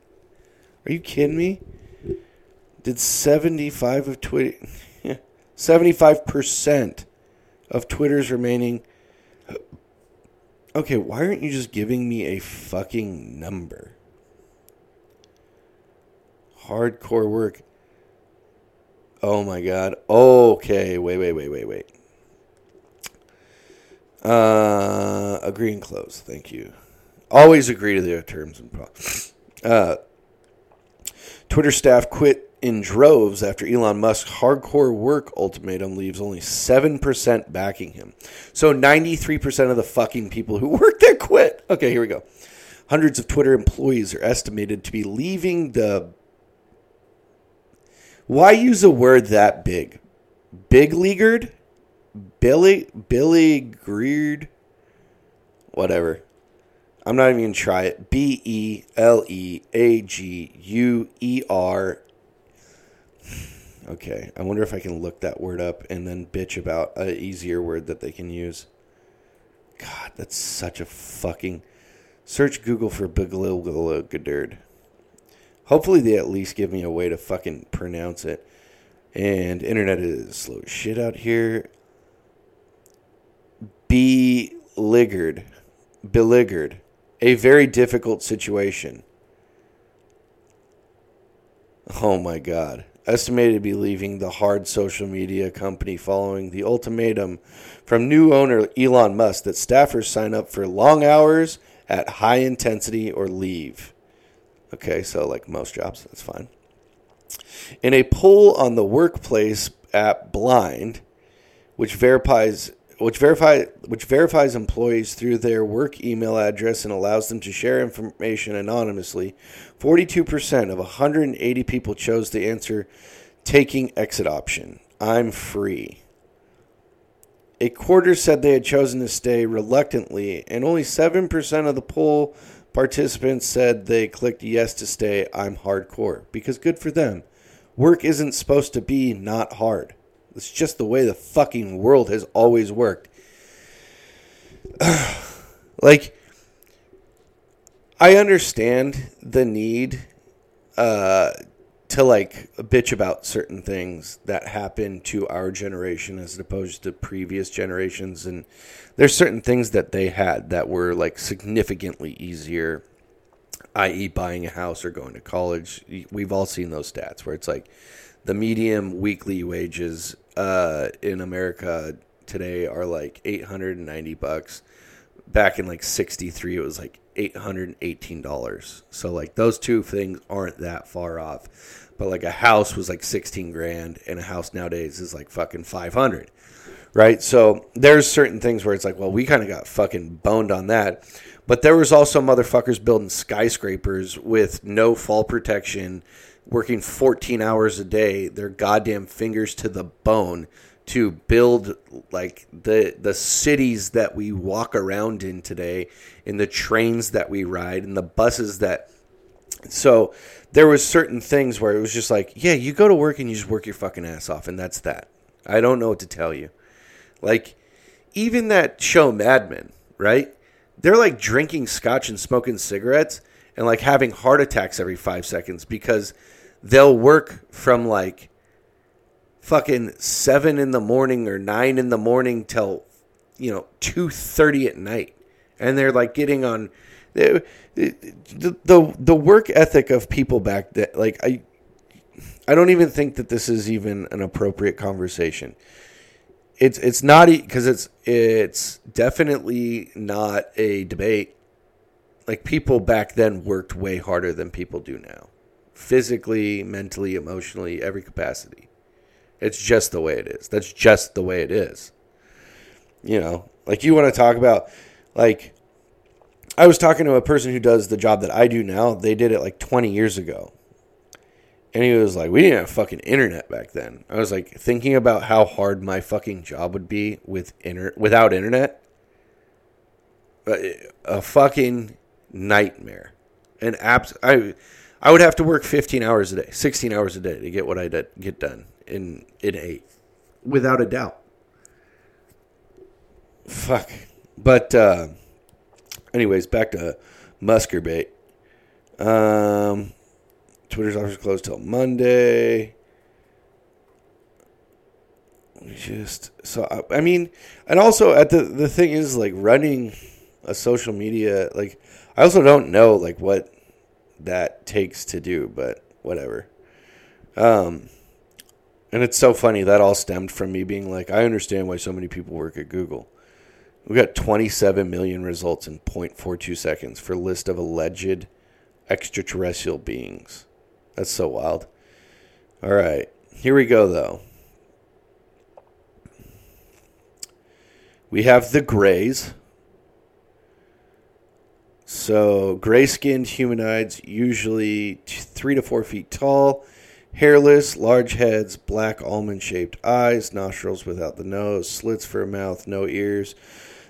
Are you kidding me? Did 75 of Twitter 75% of Twitter's remaining Okay, why aren't you just giving me a fucking number? Hardcore work. Oh my god. Okay, wait, wait, wait, wait, wait. Uh, agree and close. Thank you. Always agree to their terms and pro- uh, Twitter staff quit in droves after Elon Musk's hardcore work ultimatum leaves only 7% backing him. So 93% of the fucking people who work there quit. Okay, here we go. Hundreds of Twitter employees are estimated to be leaving the. Why use a word that big? Big leaguered? Billy Billy Greered, whatever. I'm not even gonna try it. B E L E A G U E R. Okay, I wonder if I can look that word up and then bitch about an easier word that they can use. God, that's such a fucking. Search Google for Bigalilgalogaderd. Hopefully, they at least give me a way to fucking pronounce it. And internet is slow shit out here. Beleaguered. Beleaguered. A very difficult situation. Oh my god. Estimated to be leaving the hard social media company following the ultimatum from new owner Elon Musk that staffers sign up for long hours at high intensity or leave. Okay, so like most jobs, that's fine. In a poll on the workplace app Blind, which verifies which verify which verifies employees through their work email address and allows them to share information anonymously, 42% of 180 people chose the answer taking exit option. I'm free. A quarter said they had chosen to stay reluctantly, and only 7% of the poll participants said they clicked yes to stay. I'm hardcore because good for them. Work isn't supposed to be not hard. It's just the way the fucking world has always worked. like, I understand the need uh, to like bitch about certain things that happen to our generation as opposed to previous generations, and there's certain things that they had that were like significantly easier, i.e., buying a house or going to college. We've all seen those stats where it's like the medium weekly wages uh, in America today are like 890 bucks. Back in like 63 it was like $818. So like those two things aren't that far off. But like a house was like 16 grand and a house nowadays is like fucking 500. Right? So there's certain things where it's like, well, we kind of got fucking boned on that. But there was also motherfuckers building skyscrapers with no fall protection working 14 hours a day, their goddamn fingers to the bone to build like the the cities that we walk around in today, in the trains that we ride, in the buses that so there was certain things where it was just like, yeah, you go to work and you just work your fucking ass off and that's that. I don't know what to tell you. Like even that show Mad Men, right? They're like drinking scotch and smoking cigarettes and like having heart attacks every 5 seconds because they'll work from like fucking seven in the morning or nine in the morning till you know two thirty at night, and they're like getting on the, the the work ethic of people back then. Like I, I don't even think that this is even an appropriate conversation. It's it's not because it's it's definitely not a debate. Like people back then worked way harder than people do now physically, mentally, emotionally, every capacity. It's just the way it is. That's just the way it is. You know, like you want to talk about, like, I was talking to a person who does the job that I do now. They did it like 20 years ago. And he was like, we didn't have fucking internet back then. I was like, thinking about how hard my fucking job would be with inter- without internet. Eh, a fucking nightmare. An abs- I I would have to work 15 hours a day, 16 hours a day to get what I did, get done in in eight, without a doubt. Fuck. But uh, anyways, back to Muskerbait. Um, Twitter's office closed till Monday. Just so I mean, and also at the the thing is like running a social media like I also don't know like what that takes to do, but whatever. Um, and it's so funny that all stemmed from me being like, I understand why so many people work at Google. We got 27 million results in 0.42 seconds for list of alleged extraterrestrial beings. That's so wild. All right, here we go though. We have the Greys. So, gray skinned humanoids, usually three to four feet tall, hairless, large heads, black almond shaped eyes, nostrils without the nose, slits for a mouth, no ears,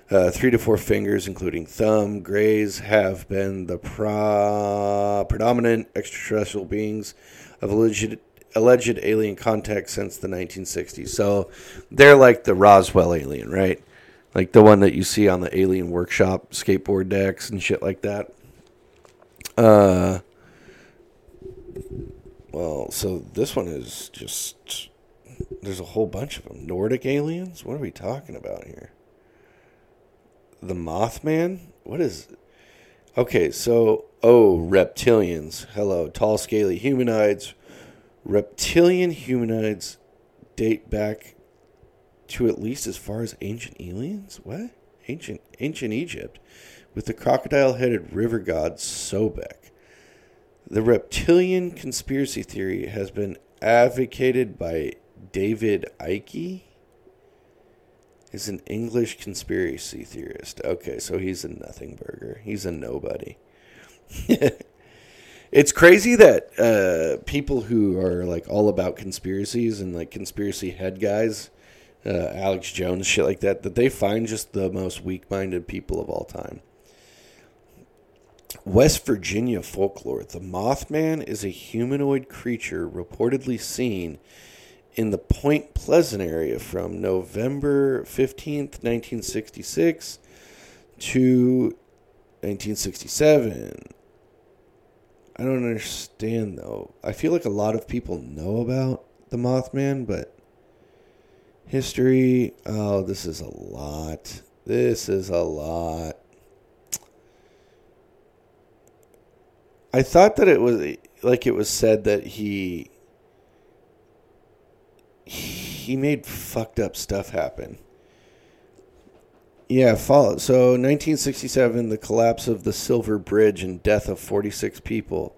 Uh, three to four fingers, including thumb, grays, have been the predominant extraterrestrial beings of alleged, alleged alien contact since the 1960s. So they're like the Roswell alien, right? Like the one that you see on the Alien Workshop skateboard decks and shit like that. Uh, well, so this one is just. There's a whole bunch of them. Nordic aliens? What are we talking about here? The Mothman? What is. Okay, so. Oh, reptilians. Hello. Tall, scaly humanoids. Reptilian humanoids date back to at least as far as ancient aliens? What? Ancient ancient Egypt with the crocodile-headed river god Sobek. The reptilian conspiracy theory has been advocated by David Icke. Is an English conspiracy theorist. Okay, so he's a nothing burger. He's a nobody. it's crazy that uh, people who are like all about conspiracies and like conspiracy head guys, uh, Alex Jones, shit like that, that they find just the most weak-minded people of all time. West Virginia folklore. The Mothman is a humanoid creature reportedly seen in the Point Pleasant area from November 15th, 1966 to 1967. I don't understand though. I feel like a lot of people know about the Mothman, but history, oh, this is a lot. This is a lot. I thought that it was like it was said that he he made fucked up stuff happen. Yeah, follow. So, 1967, the collapse of the Silver Bridge and death of 46 people.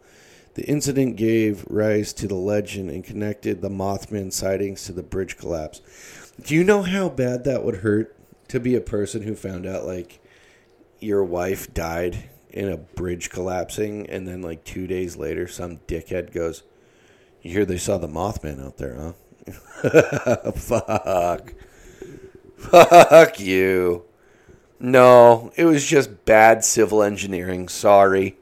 The incident gave rise to the legend and connected the Mothman sightings to the bridge collapse. Do you know how bad that would hurt to be a person who found out like your wife died in a bridge collapsing and then like 2 days later some dickhead goes, "You hear they saw the Mothman out there, huh?" Fuck. Fuck you. No, it was just bad civil engineering. Sorry.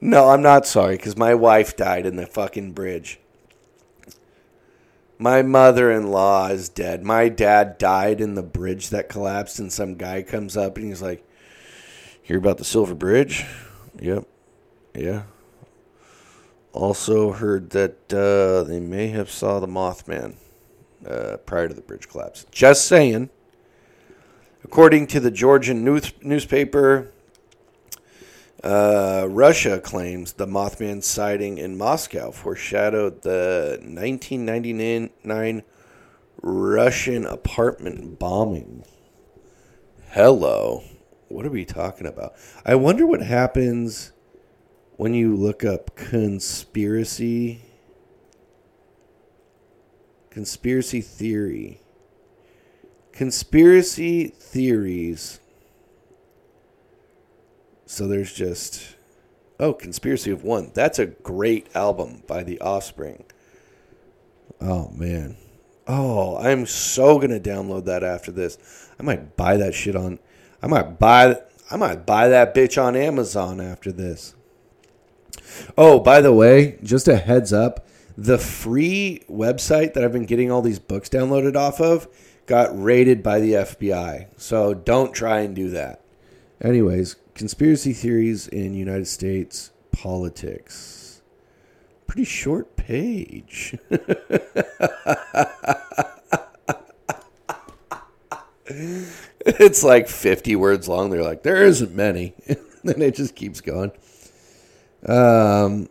No, I'm not sorry because my wife died in the fucking bridge. My mother in law is dead. My dad died in the bridge that collapsed, and some guy comes up and he's like, Hear about the Silver Bridge? Yep. Yeah. Also heard that uh, they may have saw the Mothman uh, prior to the bridge collapse. Just saying. According to the Georgian news- newspaper, uh, Russia claims the Mothman sighting in Moscow foreshadowed the 1999 Russian apartment bombing. Hello. What are we talking about? I wonder what happens when you look up conspiracy conspiracy theory conspiracy theories so there's just oh conspiracy of one. That's a great album by the offspring. Oh man. Oh i'm so gonna download that after this. I might buy that shit on i might buy i might buy that bitch on amazon after this. Oh, by the way, just a heads up the free website that I've been getting all these books downloaded off of got raided by the FBI. So don't try and do that. Anyways, conspiracy theories in United States politics. Pretty short page. it's like 50 words long. They're like, there isn't many. and it just keeps going. Um,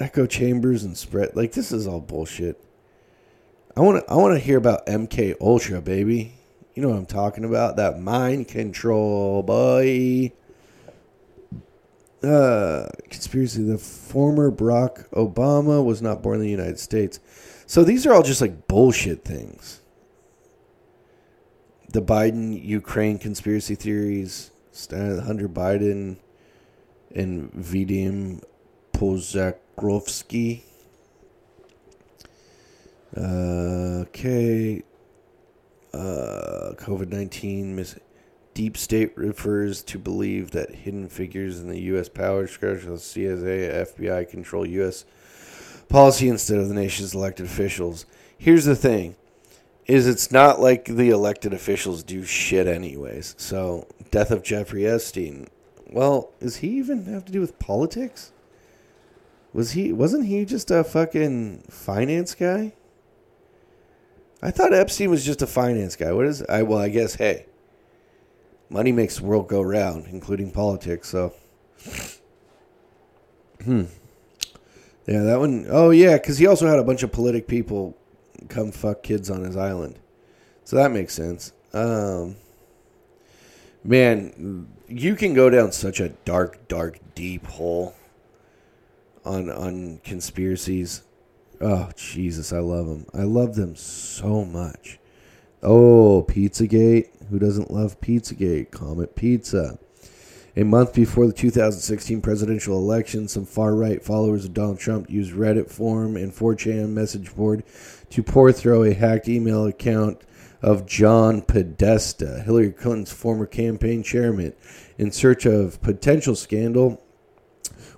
echo chambers and spread like this is all bullshit. I want to I want to hear about MK Ultra, baby. You know what I'm talking about? That mind control, boy. Uh, conspiracy. The former Barack Obama was not born in the United States. So these are all just like bullshit things. The Biden Ukraine conspiracy theories, Hunter Biden and Vadim Pozakrovsky. Uh, okay. Uh, COVID 19. Miss- deep state refers to believe that hidden figures in the U.S. power structure, the CIA, FBI, control U.S. policy instead of the nation's elected officials. Here's the thing: is it's not like the elected officials do shit anyways. So, death of Jeffrey Epstein. Well, does he even have to do with politics? Was he wasn't he just a fucking finance guy? I thought Epstein was just a finance guy. What is I well, I guess hey. Money makes the world go round, including politics, so Hmm. Yeah, that one oh yeah, cuz he also had a bunch of politic people come fuck kids on his island. So that makes sense. Um man, you can go down such a dark, dark, deep hole on on conspiracies. Oh Jesus, I love them. I love them so much. Oh, Pizzagate. Who doesn't love Pizzagate? Comet Pizza. A month before the 2016 presidential election, some far right followers of Donald Trump used Reddit forum and 4chan message board to pour through a hacked email account of John Podesta, Hillary Clinton's former campaign chairman, in search of potential scandal.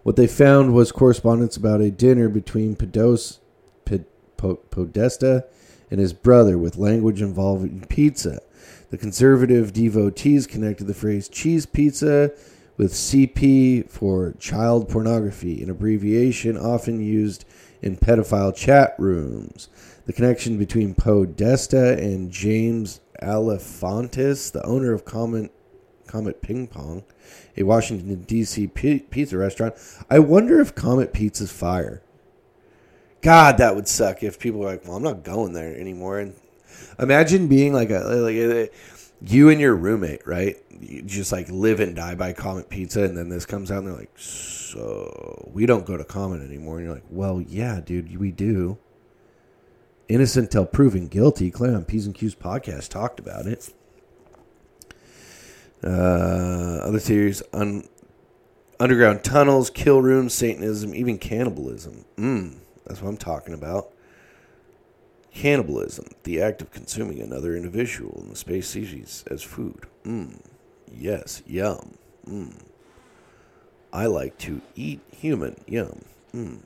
What they found was correspondence about a dinner between Podos, Podesta and his brother with language involving pizza. The conservative devotees connected the phrase cheese pizza with CP for child pornography, an abbreviation often used in pedophile chat rooms. The connection between Podesta and James Alefantis, the owner of Comet, Comet Ping Pong, a Washington, D.C. pizza restaurant. I wonder if Comet Pizza's fire. God, that would suck if people were like, "Well, I'm not going there anymore." And imagine being like a like a, you and your roommate, right? You just like live and die by Comet Pizza, and then this comes out, and they're like, "So we don't go to Comet anymore." And you're like, "Well, yeah, dude, we do." Innocent till proven guilty. Clay on P's and Q's podcast talked about it. Uh, other theories: un- underground tunnels, kill rooms, Satanism, even cannibalism. Mm. That's what I'm talking about. Cannibalism, the act of consuming another individual in the space species as food. Mmm. Yes, yum. Mmm. I like to eat human. Yum. Mmm.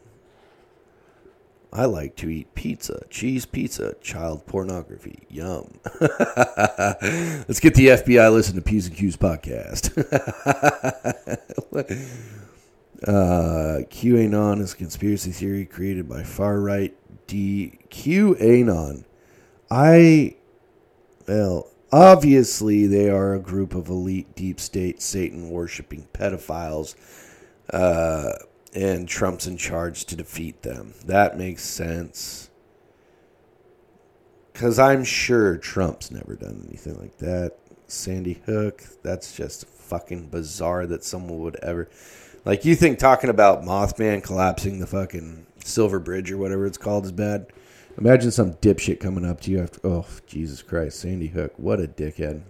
I like to eat pizza, cheese pizza, child pornography. Yum. Let's get the FBI listen to P's and Q's podcast. Uh, QAnon is a conspiracy theory created by far right D QAnon. I well, obviously they are a group of elite deep state Satan worshiping pedophiles. Uh, and Trump's in charge to defeat them. That makes sense. Cause I'm sure Trump's never done anything like that. Sandy Hook, that's just fucking bizarre that someone would ever like you think talking about Mothman collapsing the fucking Silver Bridge or whatever it's called is bad. Imagine some dipshit coming up to you after. Oh Jesus Christ, Sandy Hook, what a dickhead.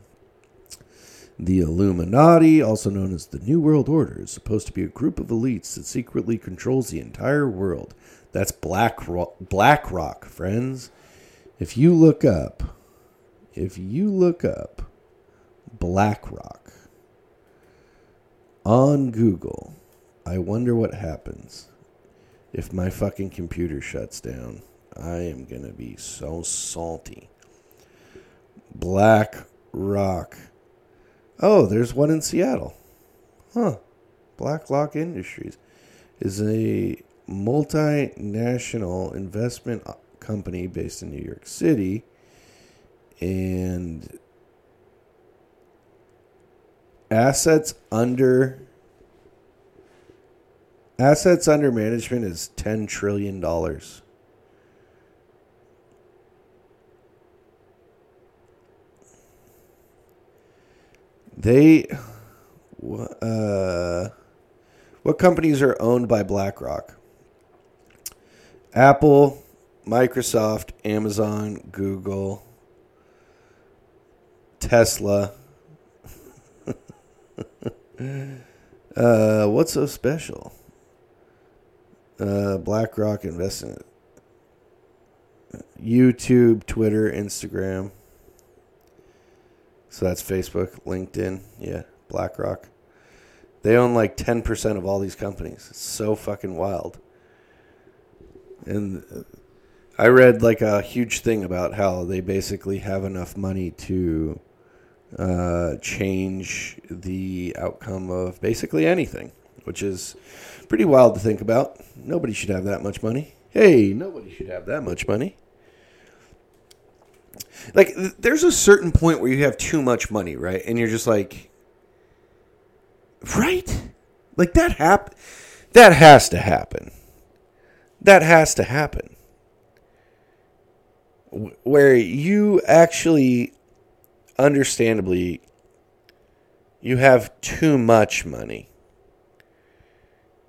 The Illuminati, also known as the New World Order, is supposed to be a group of elites that secretly controls the entire world. That's Black Rock, Black Rock, friends. If you look up, if you look up Black Rock on Google, I wonder what happens if my fucking computer shuts down. I am going to be so salty. Black Rock. Oh, there's one in Seattle. Huh. Black Rock Industries is a multinational investment uh, company based in New York City and assets under Assets under management is $10 trillion. They, uh, what companies are owned by BlackRock? Apple, Microsoft, Amazon, Google, Tesla. uh, what's so special? Uh, BlackRock Investment, YouTube, Twitter, Instagram. So that's Facebook, LinkedIn, yeah, BlackRock. They own like 10% of all these companies. It's so fucking wild. And uh, I read like a huge thing about how they basically have enough money to uh, change the outcome of basically anything, which is pretty wild to think about. Nobody should have that much money. Hey, nobody should have that much money. Like, th- there's a certain point where you have too much money, right? And you're just like, right? Like that hap- That has to happen. That has to happen. Wh- Where you actually, understandably, you have too much money.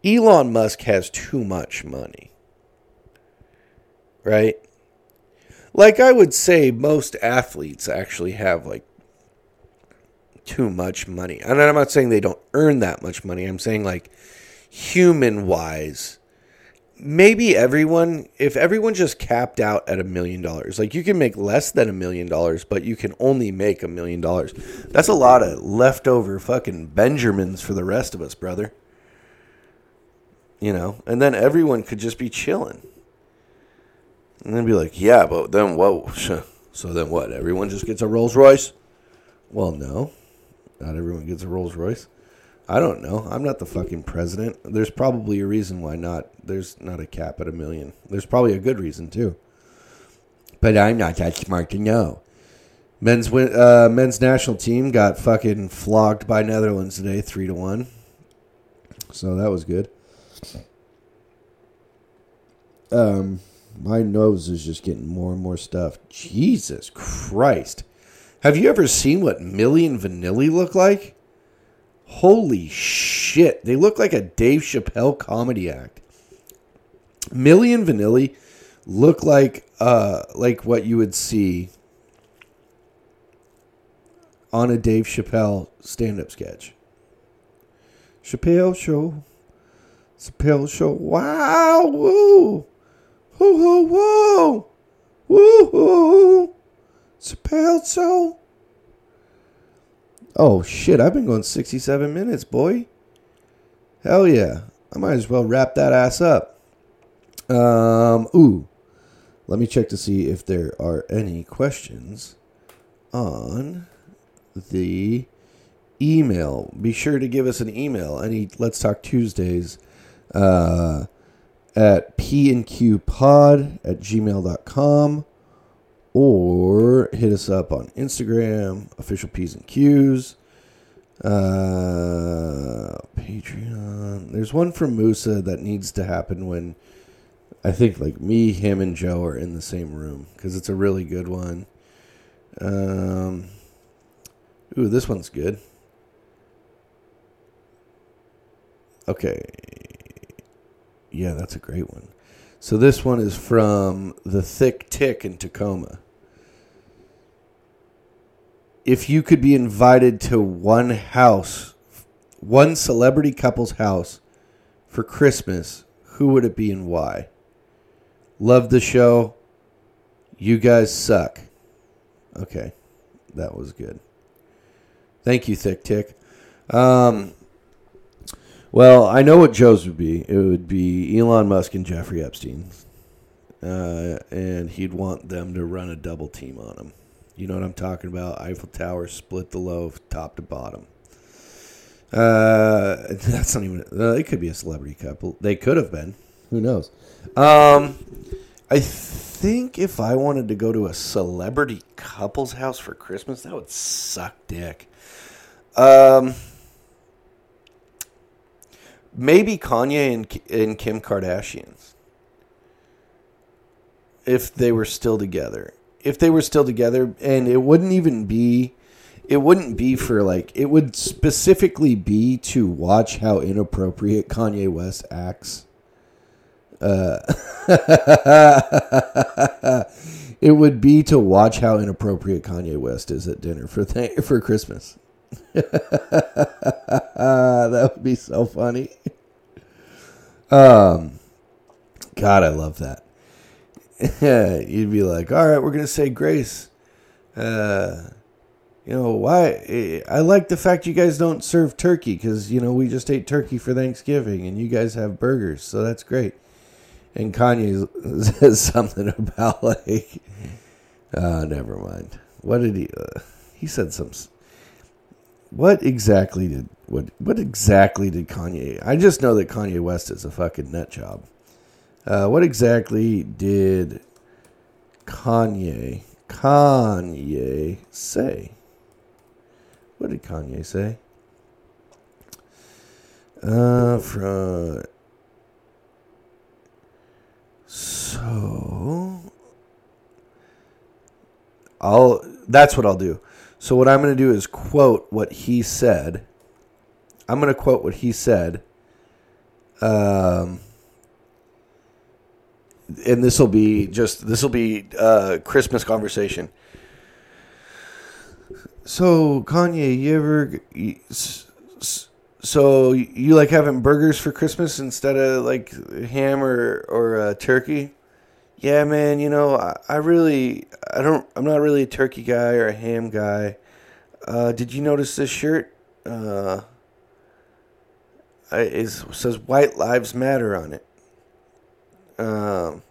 Elon Musk has too much money. Right? Like I would say most athletes actually have like too much money. And I'm not saying they don't earn that much money. I'm saying like human wise maybe everyone if everyone just capped out at a million dollars like you can make less than a million dollars but you can only make a million dollars that's a lot of leftover fucking benjamins for the rest of us brother you know and then everyone could just be chilling and then be like yeah but then what so then what everyone just gets a rolls royce well no not everyone gets a rolls royce I don't know. I'm not the fucking president. There's probably a reason why not. There's not a cap at a million. There's probably a good reason too. But I'm not that smart to know. Men's uh, men's national team got fucking flogged by Netherlands today, three to one. So that was good. Um, my nose is just getting more and more stuff. Jesus Christ! Have you ever seen what Milli and Vanilli look like? Holy shit. They look like a Dave Chappelle comedy act. Milli and Vanilli look like uh like what you would see on a Dave Chappelle stand-up sketch. Chappelle show. Chappelle show. Wow. Woo. Woo woo woo. Woo woo. Show. Oh shit, I've been going 67 minutes, boy. Hell yeah. I might as well wrap that ass up. Um, ooh. Let me check to see if there are any questions on the email. Be sure to give us an email. Any Let's Talk Tuesdays uh, at pnqpod at gmail.com or hit us up on Instagram, official P's and Q's, uh, Patreon. There's one from Musa that needs to happen when I think like me, him, and Joe are in the same room because it's a really good one. Um, ooh, this one's good. Okay. Yeah, that's a great one. So this one is from the Thick Tick in Tacoma. If you could be invited to one house, one celebrity couple's house for Christmas, who would it be and why? Love the show. You guys suck. Okay, that was good. Thank you, Thick Tick. Um, well, I know what Joe's would be. It would be Elon Musk and Jeffrey Epstein. Uh, and he'd want them to run a double team on him. You know what I'm talking about? Eiffel Tower, split the loaf, top to bottom. Uh, that's not even. Uh, it could be a celebrity couple. They could have been. Who knows? Um, I think if I wanted to go to a celebrity couple's house for Christmas, that would suck dick. Um, maybe Kanye and, and Kim Kardashians. If they were still together. If they were still together, and it wouldn't even be, it wouldn't be for like, it would specifically be to watch how inappropriate Kanye West acts. Uh, it would be to watch how inappropriate Kanye West is at dinner for th- for Christmas. that would be so funny. Um, God, I love that. You'd be like, all right, we're gonna say grace. Uh, you know, why? I like the fact you guys don't serve turkey because, you know, we just ate turkey for Thanksgiving and you guys have burgers. So that's great. And Kanye says something about, like, uh, never mind. What did he, uh, he said some, what exactly did, what, what exactly did Kanye, I just know that Kanye West is a fucking nut job. Uh, what exactly did Kanye, Kanye say? What did Kanye say? Uh, from so I'll that's what I'll do. So what I'm going to do is quote what he said. I'm going to quote what he said. Um and this will be just this will be uh Christmas conversation. So Kanye, you ever so you like having burgers for Christmas instead of like ham or or uh, turkey? Yeah, man. You know, I, I, really I don't I'm not really a turkey guy or a ham guy. Uh, did you notice this shirt? Uh, it says "White Lives Matter" on it. Um,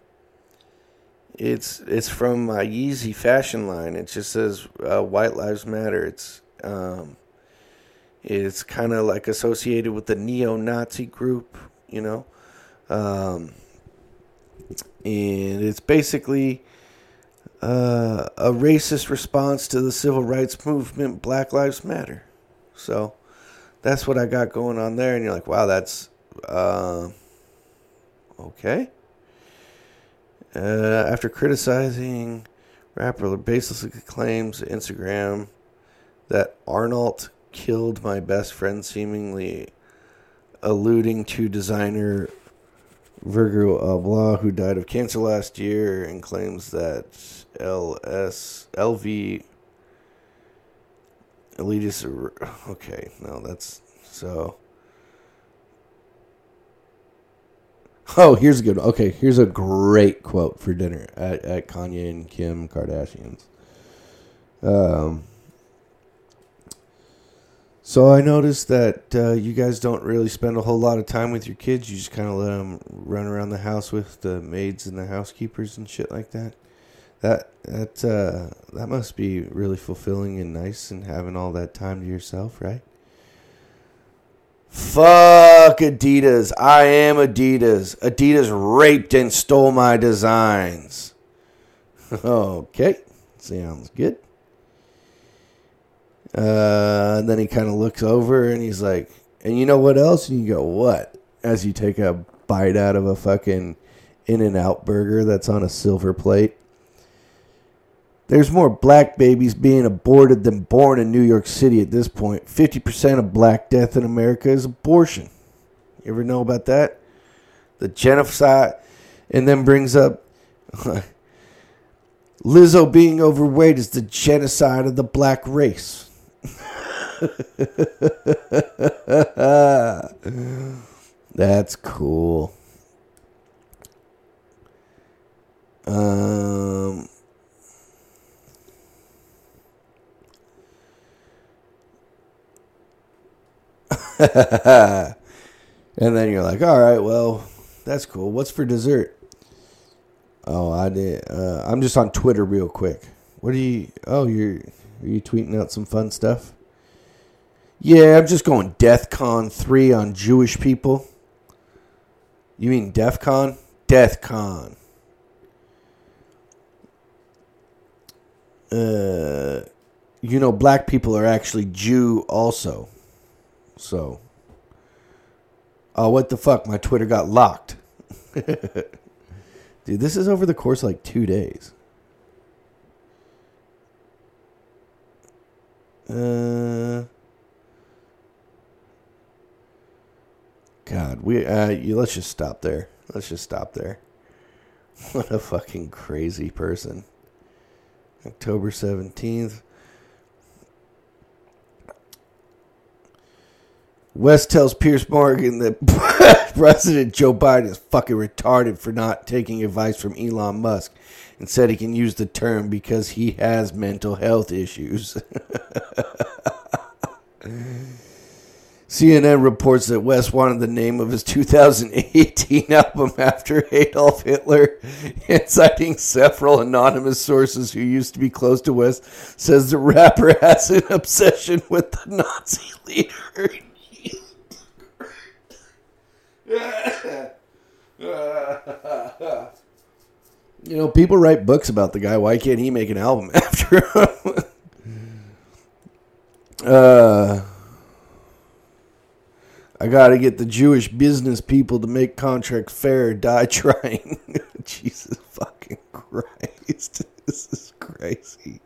it's it's from Yeezy fashion line. It just says uh, "White Lives Matter." It's um, it's kind of like associated with the neo-Nazi group, you know, um, and it's basically uh, a racist response to the civil rights movement, Black Lives Matter. So that's what I got going on there, and you're like, wow, that's uh, okay. Uh, after criticizing rapper baseless claims Instagram that Arnault killed my best friend, seemingly alluding to designer Virgil Abloh, who died of cancer last year, and claims that LS LV elitist. Okay, no, that's so. Oh, here's a good one. Okay, here's a great quote for dinner at, at Kanye and Kim Kardashians. Um, so I noticed that uh, you guys don't really spend a whole lot of time with your kids. You just kind of let them run around the house with the maids and the housekeepers and shit like that. That that uh, that must be really fulfilling and nice, and having all that time to yourself, right? Fuck Adidas. I am Adidas. Adidas raped and stole my designs. okay. Sounds good. Uh, and then he kind of looks over and he's like, and you know what else? And you go, what? As you take a bite out of a fucking In N Out burger that's on a silver plate. There's more black babies being aborted than born in New York City at this point. 50% of black death in America is abortion. You ever know about that? The genocide. And then brings up Lizzo being overweight is the genocide of the black race. That's cool. Um and then you're like, all right, well, that's cool. What's for dessert? Oh, I did. Uh, I'm just on Twitter real quick. What are you? Oh, you're are you tweeting out some fun stuff? Yeah, I'm just going DEFCON three on Jewish people. You mean DEFCON? DEFCON. Uh, you know, black people are actually Jew also. So, oh, what the fuck? My Twitter got locked. Dude, this is over the course like two days. Uh, God, we uh, you, let's just stop there. Let's just stop there. What a fucking crazy person. October seventeenth. West tells Piers Morgan that President Joe Biden is fucking retarded for not taking advice from Elon Musk and said he can use the term because he has mental health issues. CNN reports that West wanted the name of his 2018 album after Adolf Hitler, and citing several anonymous sources who used to be close to West, says the rapper has an obsession with the Nazi leader. You know, people write books about the guy. Why can't he make an album after him? uh. I got to get the Jewish business people to make contracts fair die trying. Jesus fucking Christ. This is crazy.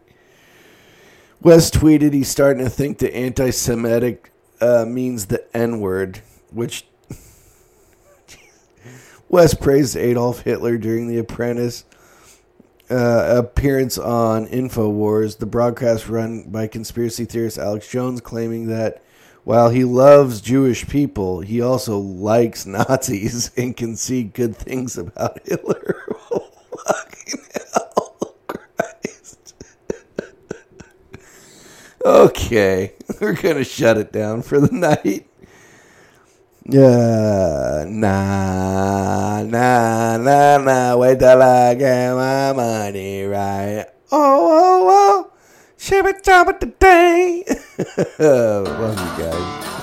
West tweeted he's starting to think the anti Semitic uh, means the N word, which. West praised Adolf Hitler during The Apprentice. Uh, appearance on InfoWars, the broadcast run by conspiracy theorist Alex Jones, claiming that while he loves Jewish people, he also likes Nazis and can see good things about Hitler. okay, we're going to shut it down for the night. Yeah, nah, nah, nah, nah. Wait till I get my money right. Oh, oh, oh. Shibba jabba today. Love you guys.